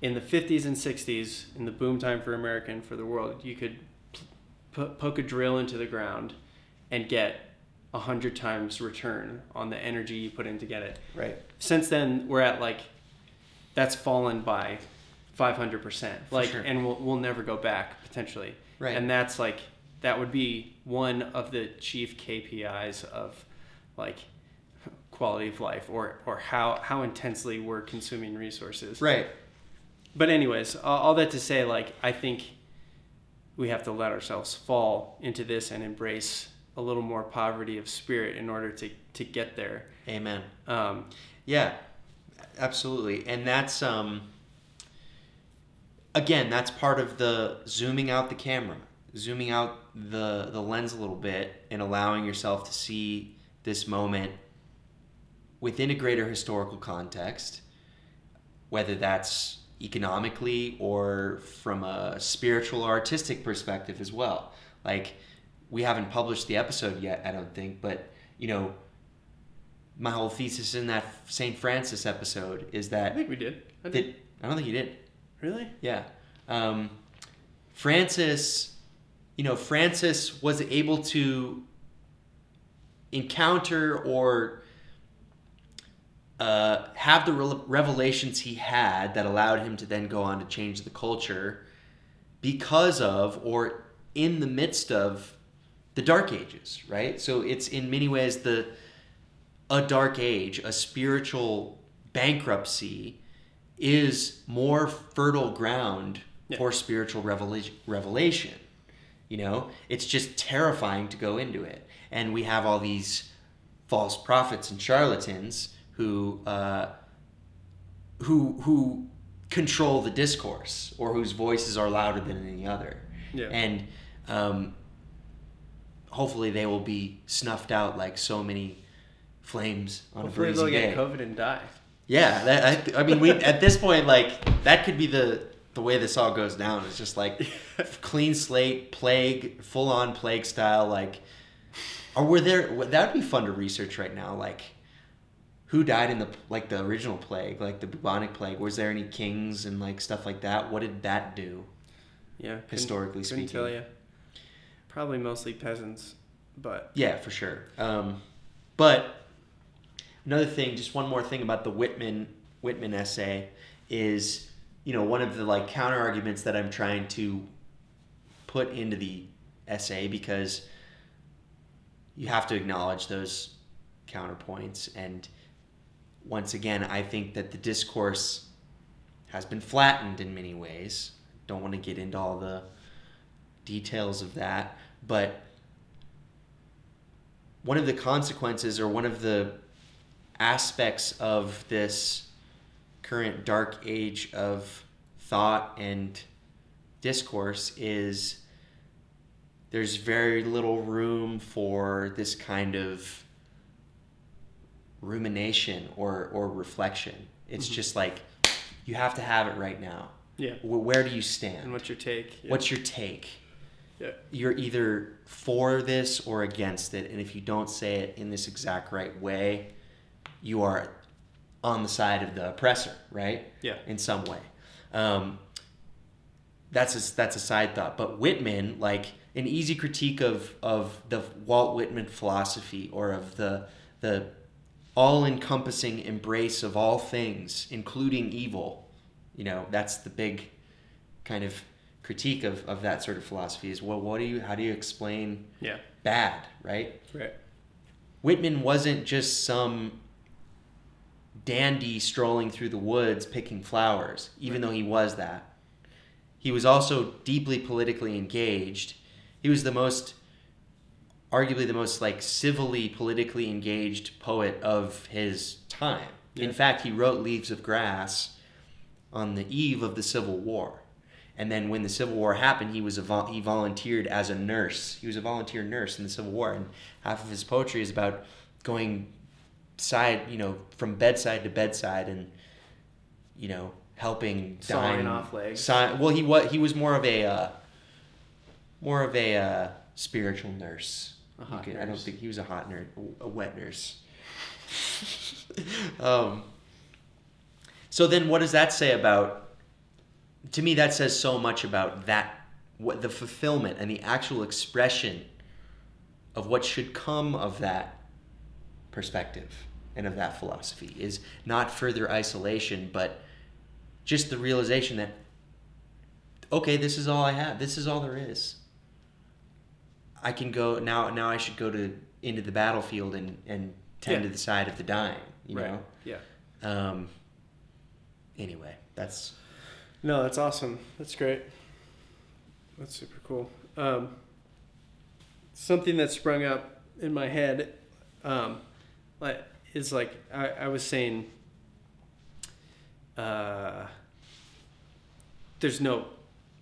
In the 50s and 60s in the boom time for america and for the world you could p- poke a drill into the ground and get a hundred times return on the energy you put in to get it. Right. Since then we're at like that's fallen by 500% like sure. and we'll, we'll never go back potentially Right. and that's like that would be one of the chief kpis of like quality of life or or how how intensely we're consuming resources right but anyways all, all that to say like i think we have to let ourselves fall into this and embrace a little more poverty of spirit in order to to get there. Amen. Um, Yeah, absolutely. And that's um again, that's part of the zooming out the camera, zooming out the the lens a little bit and allowing yourself to see this moment within a greater historical context, whether that's economically or from a spiritual or artistic perspective as well. Like we haven't published the episode yet, I don't think, but you know, my whole thesis in that St. Francis episode is that I think we did. I did. I don't think you did. Really? Yeah. Um, Francis, you know, Francis was able to encounter or uh, have the re- revelations he had that allowed him to then go on to change the culture because of or in the midst of the dark ages right so it's in many ways the a dark age a spiritual bankruptcy is more fertile ground Yeah. for spiritual revelation revelation you know it's just terrifying to go into it and we have all these false prophets and charlatans who uh, who who control the discourse or whose voices are louder than any other Yeah. and um, hopefully they will be snuffed out like so many flames on Hopefully a they'll breezy day get COVID and die. Yeah, that, I, I mean, we at this point, like that could be the the way this all goes down. It's just like clean slate, plague, full on plague style. Like, or were there? That would be fun to research right now. Like, who died in the like the original plague, like the bubonic plague? Was there any kings and like stuff like that? What did that do? Yeah. couldn't- Historically couldn't speaking. tell you. Probably mostly peasants, but Yeah, for sure. Um, but another thing, just one more thing about the Whitman Whitman essay is, you know, one of the like counter arguments that I'm trying to put into the essay because you have to acknowledge those counterpoints and once again I think that the discourse has been flattened in many ways. Don't want to get into all the details of that, but one of the consequences or one of the aspects of this current dark age of thought and discourse is there's very little room for this kind of rumination or, or reflection. It's Mhm. just like you have to have it right now. yeah. Where do you stand? And what's your take? Yeah. What's your take? yeah. you're either for this or against it and if you don't say it in this exact right way you are on the side of the oppressor right Yeah. in some way um, that's a, that's a side thought but whitman like an easy critique of of the walt whitman philosophy or of the the all-encompassing embrace of all things including evil you know that's the big kind of critique of, of that sort of philosophy is well what do you how do you explain Yeah. bad right Right. whitman wasn't just some dandy strolling through the woods picking flowers even though he was that. He was also deeply politically engaged. He was the most arguably the most like civilly politically engaged poet of his time. In fact he wrote leaves of grass on the eve of the civil war. And then when the civil war happened he was a vol- he volunteered as a nurse. He was a volunteer nurse in the civil war and half of his poetry is about going side you know from bedside to bedside and you know helping Sawing dying off legs. Saw- well he was he was more of a uh, more of a uh, spiritual nurse. A hot could- I don't think he was a hot nurse a wet nurse. Um, so then what does that say about to me that says so much about that what the fulfillment and the actual expression of what should come of that perspective and of that philosophy is not further isolation but just the realization that okay this is all i have this is all there is i can go now now i should go to into the battlefield and and tend Yeah. to the side of the dying you right. know Yeah. um anyway that's No, that's awesome. That's great. That's super cool. Um, something that sprung up in my head, um, like is like I, I was saying. Uh, there's no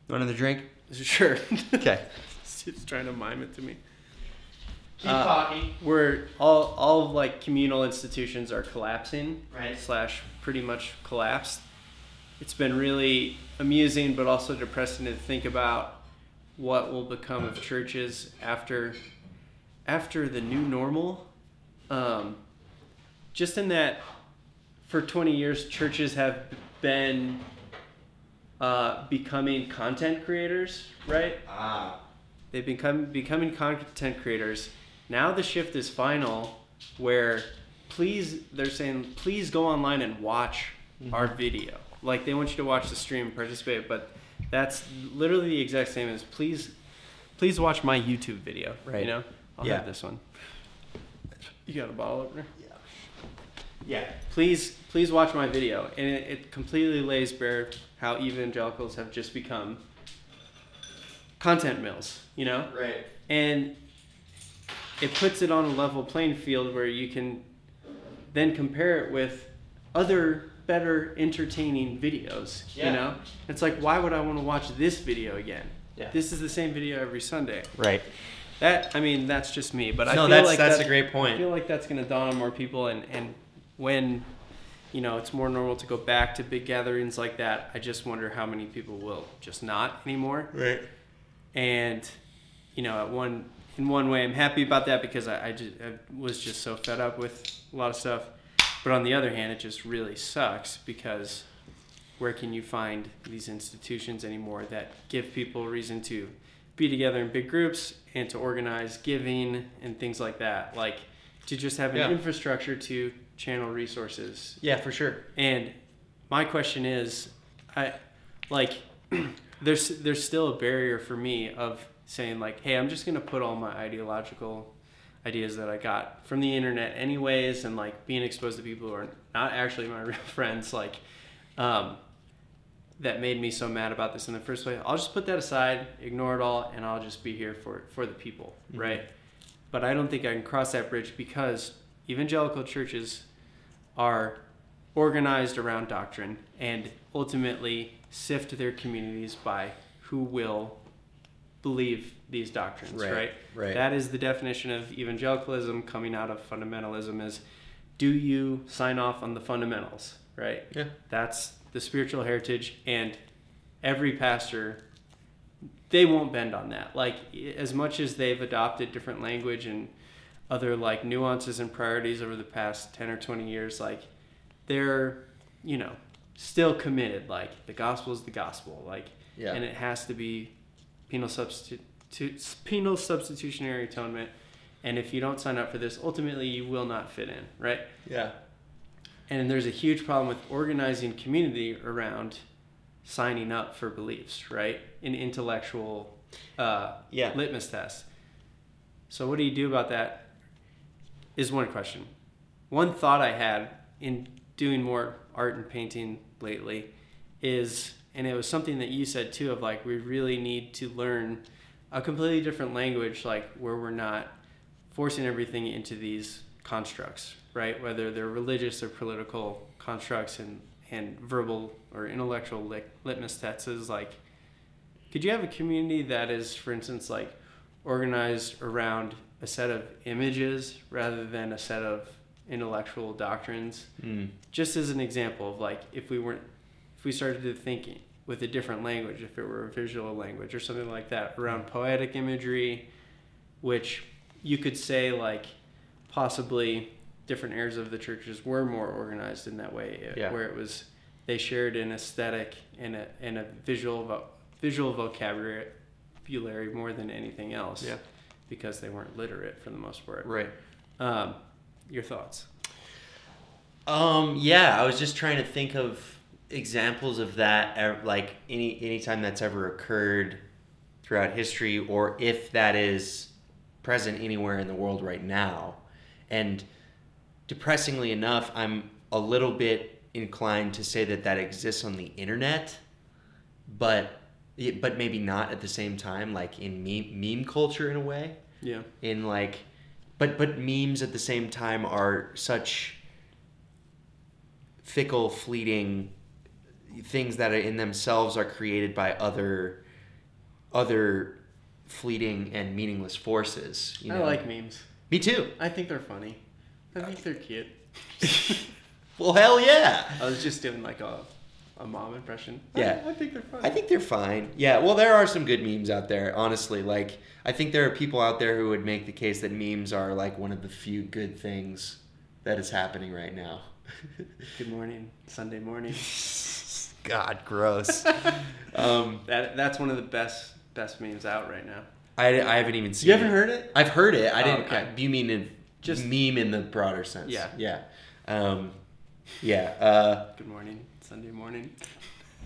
Want another drink? sure. Okay. He's trying to mime it to me. Keep Uh, talking. Where all all like communal institutions are collapsing, Right. Slash, pretty much collapsed. It's been really amusing, but also depressing to think about what will become of churches after after the new normal. Um, just in that, for twenty years, churches have been uh, becoming content creators, right? Ah. They've become becoming content creators. Now the shift is final, where please they're saying please go online and watch our video. Like they want you to watch the stream and participate, but that's literally the exact same as please please watch my YouTube video. Right. You know? I'll Yeah. have this one. You got a bottle opener? Yeah. Yeah. Please please watch my video. And it, it completely lays bare how evangelicals have just become content mills, you know? Right. and it puts it on a level playing field where you can then compare it with other better entertaining videos Yeah. you know it's like why would i want to watch this video again Yeah. this is the same video every sunday Right. that i mean that's just me but i no, feel that's like that's that- a great point i point. feel like that's going to dawn on more people and and when you know it's more normal to go back to big gatherings like that i just wonder how many people will just not anymore Right. and you know at one in one way i'm happy about that because I, I just I was just so fed up with a lot of stuff but on the other hand it just really sucks because where can you find these institutions anymore that give people reason to be together in big groups and to organize giving and things like that like to just have an Yeah. infrastructure to channel resources Yeah, for sure. and my question is, I like there's there's still a barrier for me of saying like, hey, I'm just gonna put all my ideological ideas that I got from the internet anyways, and like being exposed to people who are not actually my real friends, like um, that made me so mad about this in the first place. I'll just put that aside, ignore it all, and I'll just be here for for the people, Mhm. right? But I don't think I can cross that bridge because evangelical churches are organized around doctrine and ultimately sift their communities by who will believe these doctrines, Right, right? right. That is the definition of evangelicalism coming out of fundamentalism is do you sign off on the fundamentals, right? Yeah. That's the spiritual heritage and every pastor they won't bend on that. Like as much as they've adopted different language and other like nuances and priorities over the past 10 or 20 years like they're you know still committed like the gospel is the gospel like Yeah. and it has to be penal substitute penal substitutionary atonement and if you don't sign up for this ultimately you will not fit in right Yeah. and there's a huge problem with organizing community around signing up for beliefs, right? An intellectual uh, Yeah. litmus test. So, what do you do about that? Is one question. One thought I had in doing more art and painting lately is, and it was something that you said too, of like, we really need to learn a completely different language, like where we're not forcing everything into these constructs, right? Whether they're religious or political constructs and, and verbal or intellectual lit- litmus tests is like, could you have a community that is, for instance, like organized around a set of images rather than a set of intellectual doctrines? Mm. Just as an example of like, if we weren't, if we started to think with a different language, if it were a visual language or something like that, around poetic imagery, which you could say like possibly different eras of the churches were more organized in that way, Yeah. where it was they shared an aesthetic and a and a visual vo- visual vocabulary more than anything else, Yeah. Because they weren't literate for the most part. Right. Um, your thoughts? Um, yeah, I was just trying to think of examples of that, like any anytime that's ever occurred throughout history, or if that is present anywhere in the world right now. And depressingly enough, I'm a little bit inclined to say that that exists on the internet, but but maybe not at the same time, like in meme, meme culture in a way. Yeah. in like but but memes at the same time are such fickle fleeting things that are in themselves are created by other other fleeting and meaningless forces you know I like memes. me too I think they're funny. I think they're cute. well hell yeah I was just doing like a, a mom impression. Yeah. I, I think they're funny. I think they're fine. Yeah, well, there are some good memes out there, honestly. Like, I think there are people out there who would make the case that memes are like one of the few good things that is happening right now. Good morning, Sunday morning. God, gross. um, That that's one of the best best memes out right now. I, I haven't even seen. You haven't it. heard it? I've heard it. I Oh, didn't. okay. I, you mean in Just- just meme in the broader sense? Yeah. Yeah. Um, yeah. Uh, Good morning, Sunday morning.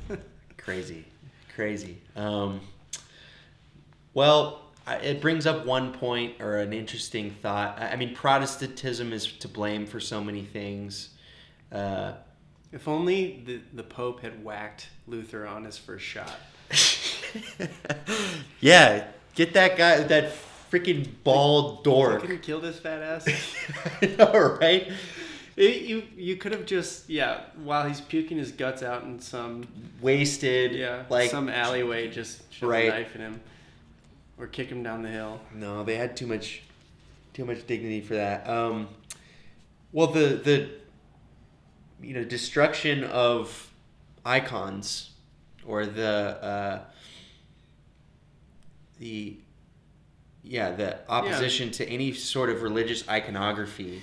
crazy, crazy. Um, well, I- it brings up one point or an interesting thought. I mean, Protestantism is to blame for so many things. Uh, If only the, the Pope had whacked Luther on his first shot. yeah, get that guy, that freaking bald dork. could have killed his fat ass. Know, right? It- you you could have just yeah while he's puking his guts out in some Wasted. yeah like some alleyway just shove Right. a knife in him or kick him down the hill. No, they had too much, too much dignity for that. Um, well, the the, you know, destruction of icons, or the uh, the, yeah, the opposition to any sort of religious iconography.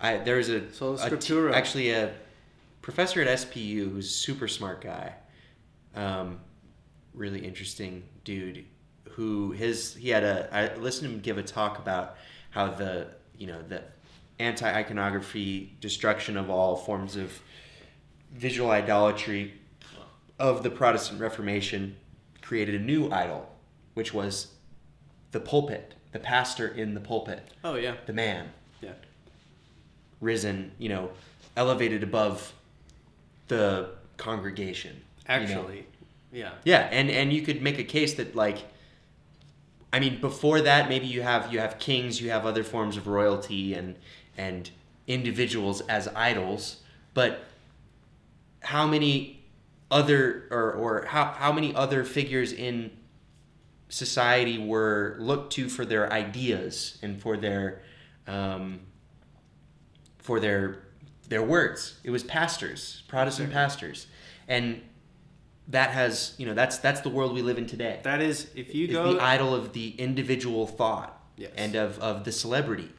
I there's a, Sola a t- actually a professor at SPU who's a super smart guy, um, really interesting dude who his he had a I listened to him give a talk about how the you know the anti iconography destruction of all forms of visual idolatry of the Protestant Reformation created a new idol, which was the pulpit, the pastor in the pulpit, Oh yeah. The man risen, you know, elevated above the congregation. you know? actually yeah Yeah, and and you could make a case that like I mean before that maybe you have you have kings, you have other forms of royalty and and individuals as idols, but how many other or or how how many other figures in society were looked to for their ideas and for their um, for their their words. It was pastors, Protestant pastors, and that has you know that's that's the world we live in today. that is if you Is go the idol of the individual thought Yes. and of, of the celebrity.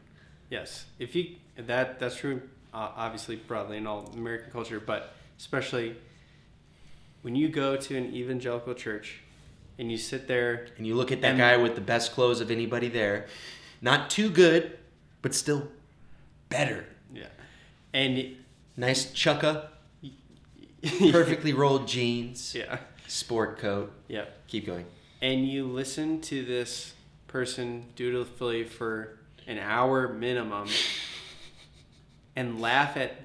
Yes, if you that that's true, uh, obviously broadly in all American culture, but especially when you go to an evangelical church and you sit there, And you look at that And- guy with the best clothes of anybody there, not too good, but still better. Yeah, and Nice chukka, perfectly rolled jeans, yeah, sport coat. yeah, Keep going. and you listen to this person dutifully for an hour minimum and laugh at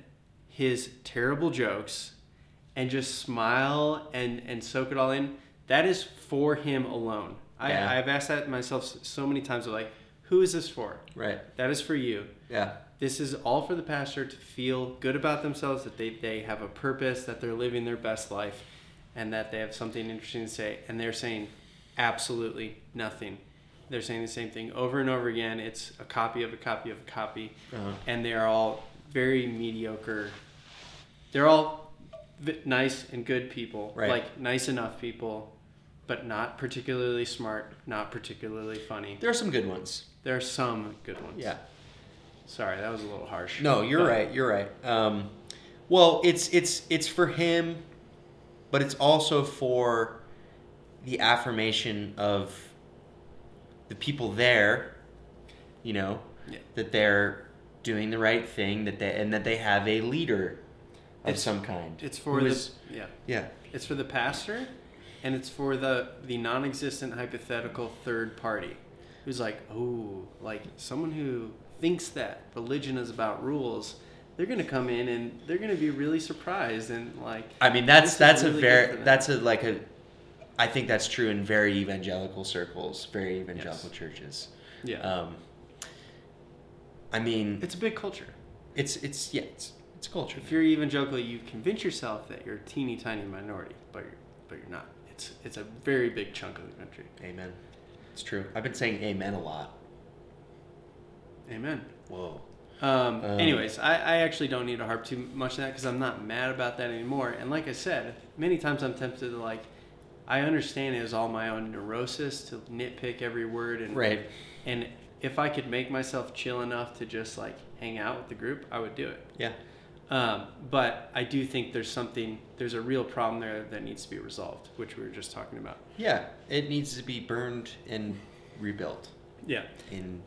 his terrible jokes and just smile and, and soak it all in, that is for him alone. Yeah. I, I've asked that myself so many times. Like, who is this for? Right. That is for you. Yeah. This is all for the pastor to feel good about themselves, that they, they have a purpose, that they're living their best life, and that they have something interesting to say. And they're saying absolutely nothing. They're saying the same thing over and over again. It's a copy of a copy of a copy. Uh-huh. And they're all very mediocre. They're all v- nice and good people. Right. Like, nice enough people, but not particularly smart, not particularly funny. There are some good ones. There are some good ones. Yeah. Sorry, that was a little harsh. No, you're But- right. You're right. Um, well, it's it's it's for him, but it's also for the affirmation of the people there. You know Yeah. that they're doing the right thing. That they and that they have a leader of It's- some kind. It's for the is- yeah. yeah. It's for the pastor, and it's for the the non-existent hypothetical third party, who's like, oh, like someone who thinks that religion is about rules. They're gonna come in and they're gonna be really surprised and like. I mean that's that's really a very that's a like a I think that's true in very evangelical circles, very evangelical churches. Yeah. Um, I mean, it's a big culture. it's it's yeah, it's it's culture. If you're evangelical, you convince yourself that you're a teeny tiny minority, but you're, but you're not. It's it's a very big chunk of the country. Amen. It's true. I've been saying amen a lot. Amen. Whoa. Um, Um, anyways, I, I actually don't need to harp too much on that because I'm not mad about that anymore. And like I said, many times I'm tempted to like, I understand it was all my own neurosis to nitpick every word and Right. And if I could make myself chill enough to just like hang out with the group, I would do it. Yeah. Um, but I do think there's something, there's a real problem there that needs to be resolved, which we were just talking about. Yeah. It needs to be burned and rebuilt. Yeah. In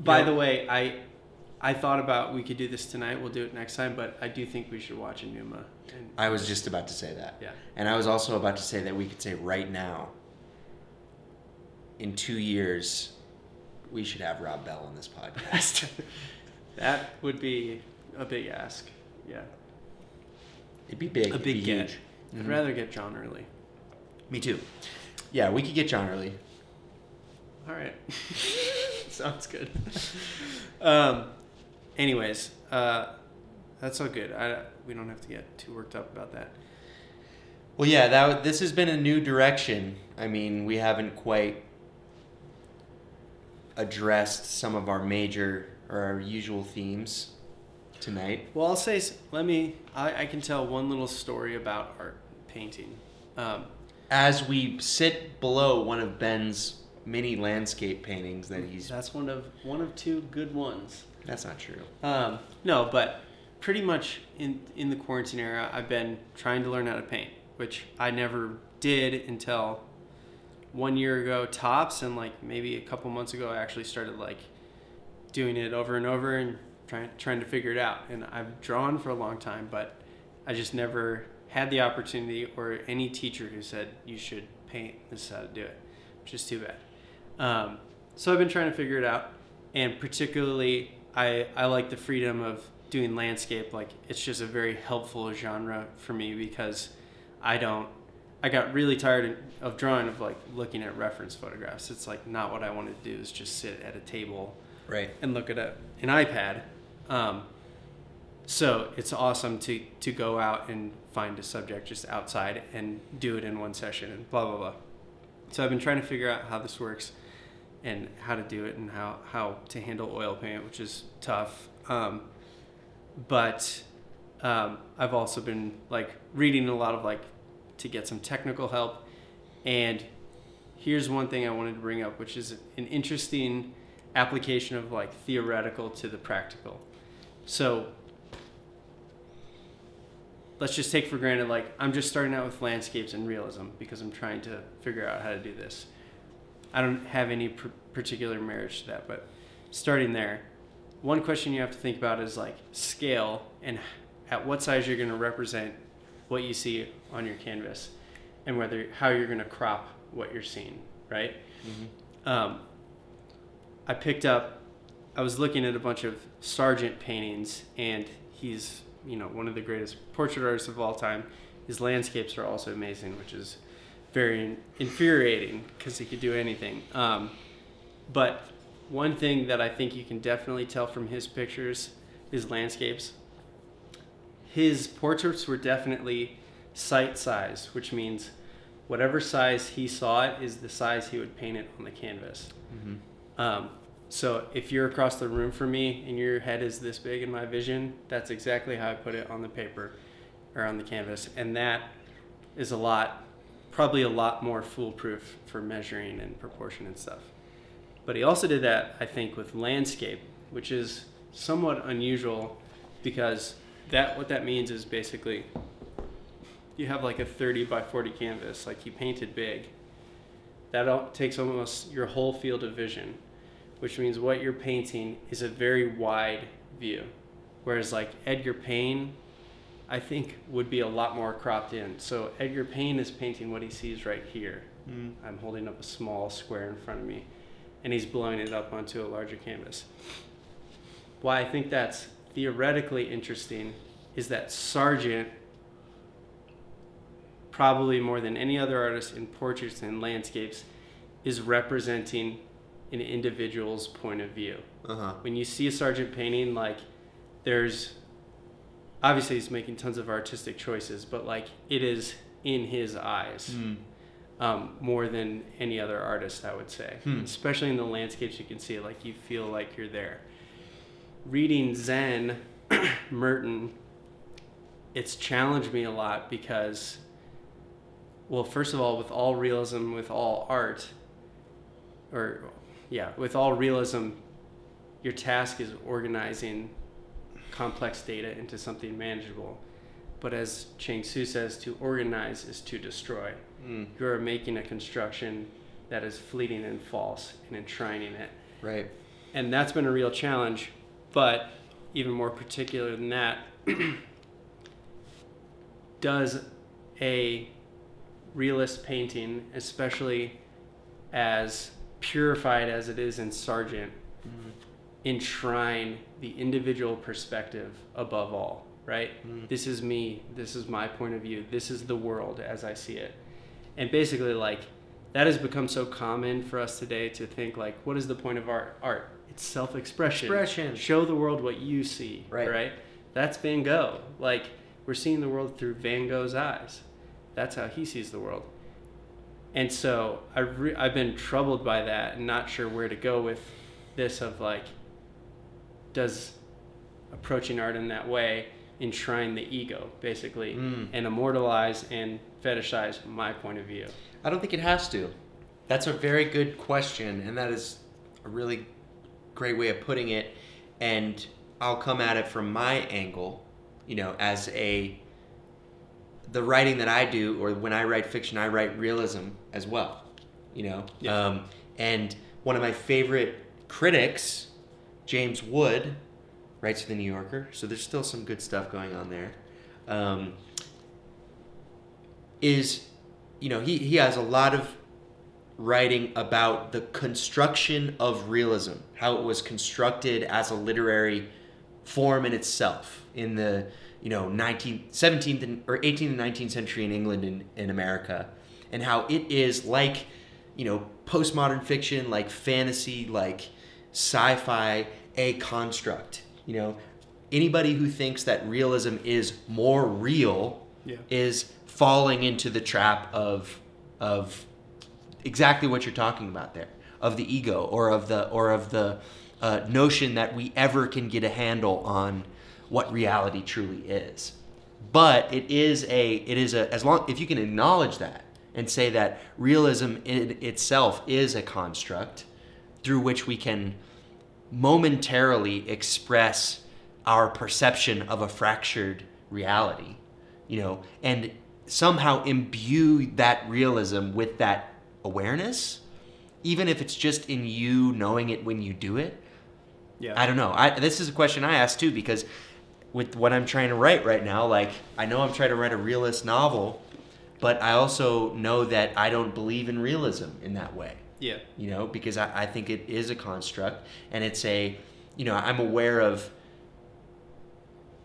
By know- the way, I I thought about we could do this tonight. We'll do it next time, but I do think we should watch Enuma. And, I was just about to say that. yeah. And I was also about to say that we could say right now, in two years, we should have Rob Bell on this podcast. that would be a big ask. Yeah. It'd be big. A big get. huge. I'd Mhm. rather get John early. Me too. Yeah, we could get John early. All right. Sounds good. um, anyways, uh, that's all good. I, we don't have to get too worked up about that. Well, yeah, that this has been a new direction. I mean, we haven't quite addressed some of our major or our usual themes tonight. Well, I'll say, let me, I, I can tell one little story about art painting. Um, As we sit below one of Ben's mini landscape paintings that he's that's one of one of two good ones. That's not true. Um, no, but pretty much in in the quarantine era, I've been trying to learn how to paint, which I never did until one year ago tops, and like maybe a couple months ago, I actually started like doing it over and over and trying trying to figure it out. And I've drawn for a long time, but I just never had the opportunity or any teacher who said you should paint. This is how to do it, which is too bad. Um, so I've been trying to figure it out, and particularly I I like the freedom of doing landscape. Like it's just a very helpful genre for me because I don't. I got really tired of drawing of like looking at reference photographs. It's like not what I wanted to do. Is just sit at a table Right. and look at a, an iPad. Um, so it's awesome to to go out and find a subject just outside and do it in one session and blah blah blah. So I've been trying to figure out how this works and how to do it and how how to handle oil paint, which is tough. Um, but um, I've also been like reading a lot of like to get some technical help. And here's one thing I wanted to bring up, which is an interesting application of like theoretical to the practical. So let's just take for granted like I'm just starting out with landscapes and realism because I'm trying to figure out how to do this. I don't have any pr- particular marriage to that, but starting there, one question you have to think about is like scale and at what size you're going to represent what you see on your canvas and whether how you're going to crop what you're seeing, right? Um, I picked up, I was looking at a bunch of Sargent paintings, and he's, you know, one of the greatest portrait artists of all time. His landscapes are also amazing, which is very infuriating because he could do anything. Um, but one thing that I think you can definitely tell from his pictures, his landscapes, his portraits were definitely sight size, which means whatever size he saw it is the size he would paint it on the canvas. Mm-hmm. Um, so if you're across the room from me and your head is this big in my vision, that's exactly how I put it on the paper or on the canvas. And that is a lot, probably a lot more foolproof for measuring and proportion and stuff. But he also did that, I think, with landscape, which is somewhat unusual because that what that means is basically you have like a 30 by 40 canvas, like he painted big. That takes almost your whole field of vision, which means what you're painting is a very wide view. Whereas like Edgar Payne, I think would be a lot more cropped in. So Edgar Payne is painting what he sees right here. Mm. I'm holding up a small square in front of me, and he's blowing it up onto a larger canvas. Why I think that's theoretically interesting is that Sargent, probably more than any other artist in portraits and landscapes, is representing an individual's point of view. Uh huh. When you see a Sargent painting, like there's obviously he's making tons of artistic choices, but like it is in his eyes Mm. um, more than any other artist, I would say. Hmm. Especially in the landscapes, you can see it like you feel like you're there. Reading Zen, Merton, it's challenged me a lot because, well, first of all, with all realism, with all art, or yeah, with all realism, your task is organizing complex data into something manageable. But as Chuang Tzu says, to organize is to destroy Mm. you are making a construction that is fleeting and false and enshrining it. Right. And that's been a real challenge. But even more particular than that, does a realist painting, especially as purified as it is in Sargent, enshrine the individual perspective above all, right? Mm. This is me, this is my point of view, this is the world as I see it. And basically, like, that has become so common for us today to think, like, what is the point of art? Art. It's self expression. Expression. Show the world what you see, Right. right? That's Van Gogh. Like, we're seeing the world through Van Gogh's eyes. That's how he sees the world. And so I re- I've been troubled by that and not sure where to go with this of like, does approaching art in that way enshrine the ego, basically, Mm. and immortalize and fetishize my point of view? I don't think it has to. That's a very good question, and that is a really great way of putting it. And I'll come at it from my angle, you know, as a the writing that I do, or when I write fiction, I write realism as well, you know. Yeah. Um, and one of my favorite critics, James Wood, writes for the New Yorker, so there's still some good stuff going on there. Um, is you know he, he has a lot of writing about the construction of realism how it was constructed as a literary form in itself in the you know 19th 17th and, or 18th and 19th century in england and in america and how it is like you know postmodern fiction like fantasy like sci-fi a construct you know anybody who thinks that realism is more real Yeah. is falling into the trap of of exactly what you're talking about there of the ego or of the or of the uh, notion that we ever can get a handle on what reality truly is but it is a it is a as long if you can acknowledge that and say that realism in itself is a construct through which we can momentarily express our perception of a fractured reality, you know, and somehow imbue that realism with that awareness, even if it's just in you knowing it when you do it. Yeah. I don't know. I, this is a question I ask too because with what I'm trying to write right now, like I know I'm trying to write a realist novel, but I also know that I don't believe in realism in that way Yeah. you know, because I, I think it is a construct and it's a, you know, I'm aware of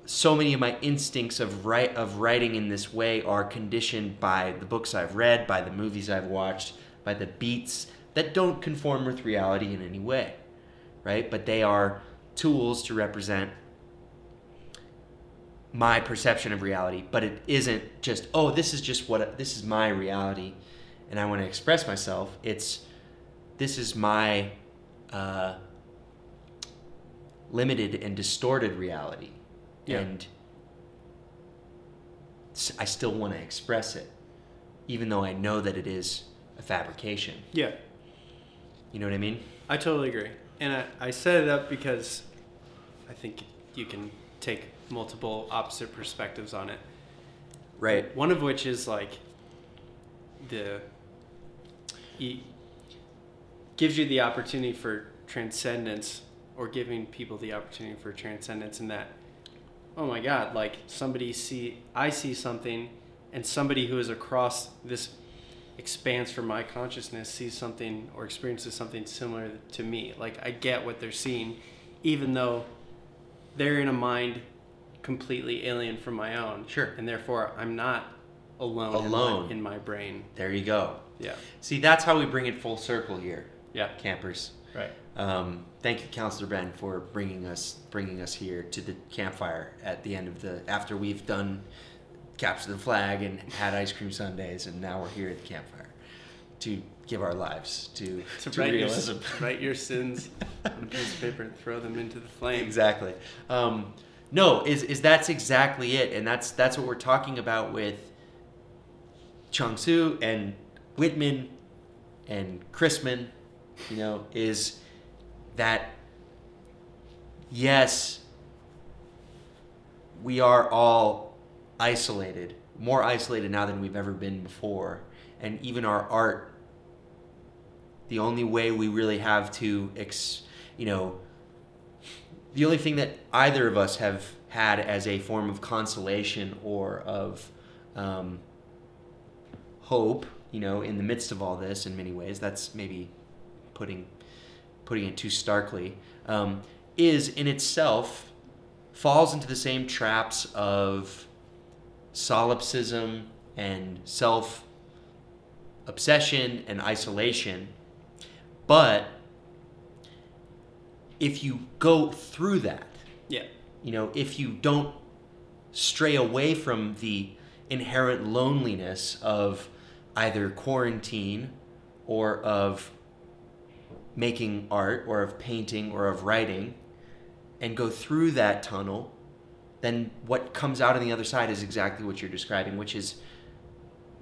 so many of my instincts of write of writing in this way are conditioned by the books I've read, by the movies I've watched, by the beats that don't conform with reality in any way, right? But they are tools to represent my perception of reality, but it isn't just oh this is just what this is my reality, and I want to express myself. It's this is my uh, limited and distorted reality, Yeah. and I still want to express it, even though I know that it is a fabrication. Yeah. You know what I mean? I totally agree. And I, I set it up because I think you can take multiple opposite perspectives on it. Right. One of which is like the gives you the opportunity for transcendence or giving people the opportunity for transcendence in that oh my god like somebody see I see something and somebody who is across this expanse from my consciousness sees something or experiences something similar to me like I get what they're seeing even though they're in a mind completely alien from my own Sure. and therefore I'm not alone, in my- Alone. in my brain There you go. yeah See, that's how we bring it full circle here, yeah campers. Right. Um, thank you, Counselor Ben, for bringing us bringing us here to the campfire at the end of the after we've done capture the flag and had ice cream sundaes, and now we're here at the campfire to give our lives to To, to, write, your, realism. write your sins on a piece of paper and throw them into the flame. exactly. Um, no, is is that's exactly it, and that's that's what we're talking about with Chuang Tzu and Whitman and Chrisman. You know, is that yes, we are all isolated, more isolated now than we've ever been before, and even our art. The only way we really have to, ex, you know, the only thing that either of us have had as a form of consolation or of um, hope, you know, in the midst of all this, in many ways, that's maybe putting putting it too starkly, um, is in itself falls into the same traps of solipsism and self obsession and isolation, but if you go through that, Yeah. you know, if you don't stray away from the inherent loneliness of either quarantine or of making art or of painting or of writing and go through that tunnel, then what comes out on the other side is exactly what you're describing, which is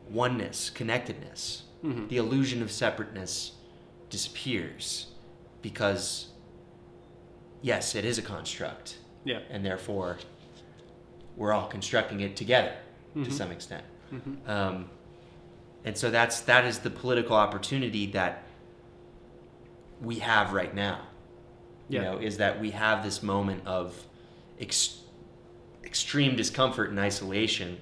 oneness, connectedness. Mhm. The illusion of separateness disappears because, yes, it is a construct Yeah. and therefore we're all constructing it together Mhm. to some extent. Mhm. Um, and so that's that is the political opportunity that we have right now. You Yeah. know, is that we have this moment of ex- extreme discomfort and isolation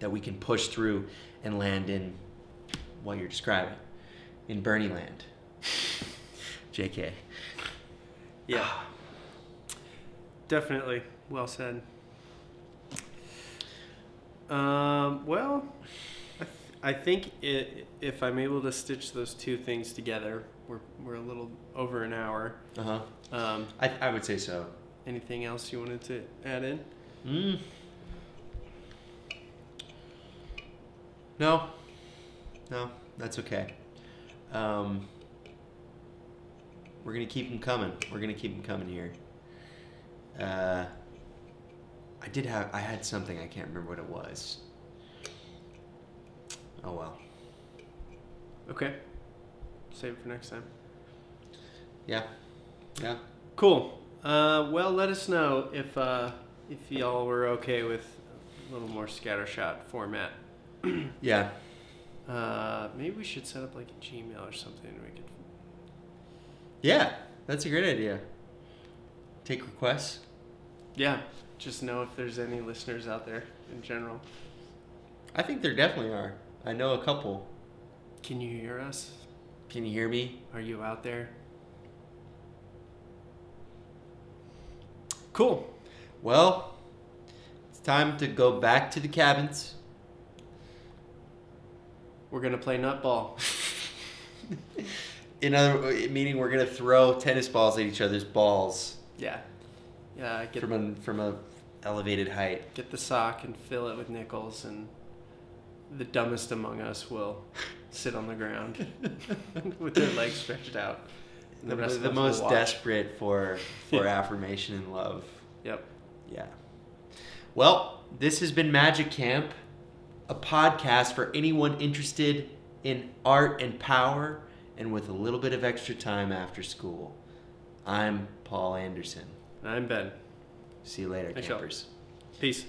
that we can push through and land in what you're describing in Bernie land. JK. Yeah. Definitely. Well said. Um, well, I, th- I think i if I'm able to stitch those two things together, we're, we're a little over an hour. Uh huh. Um, I, I would say so. anything else you wanted to add in? Mm. No. No, that's okay. Um, we're gonna keep them coming. We're gonna keep them coming here. Uh, I did have. I had something. I can't remember what it was. Oh well. Okay. Save it for next time. Yeah. Yeah. Cool. Uh, well, let us know if uh, if y'all were okay with a little more scattershot format. Yeah. Uh, maybe we should set up like a Gmail or something. We could. Yeah. That's a great idea. Take requests. Yeah, just know if there's any listeners out there in general. I think there definitely are. I know a couple. Can you hear us? Can you hear me? Are you out there? Cool. Well, it's time to go back to the cabins. We're gonna play nutball. In other meaning, we're gonna throw tennis balls at each other's balls Yeah. Yeah. Get from a from a elevated height. get the sock and fill it with nickels, and the dumbest among us will sit on the ground with their legs stretched out. and The, rest the most desperate for for affirmation and love. Yep. Yeah. Well, this has been Magic Camp, a podcast for anyone interested in art and power and with a little bit of extra time after school. I'm Paul Anderson. I'm Ben. See you later, Thanks, y'all. campers. Peace.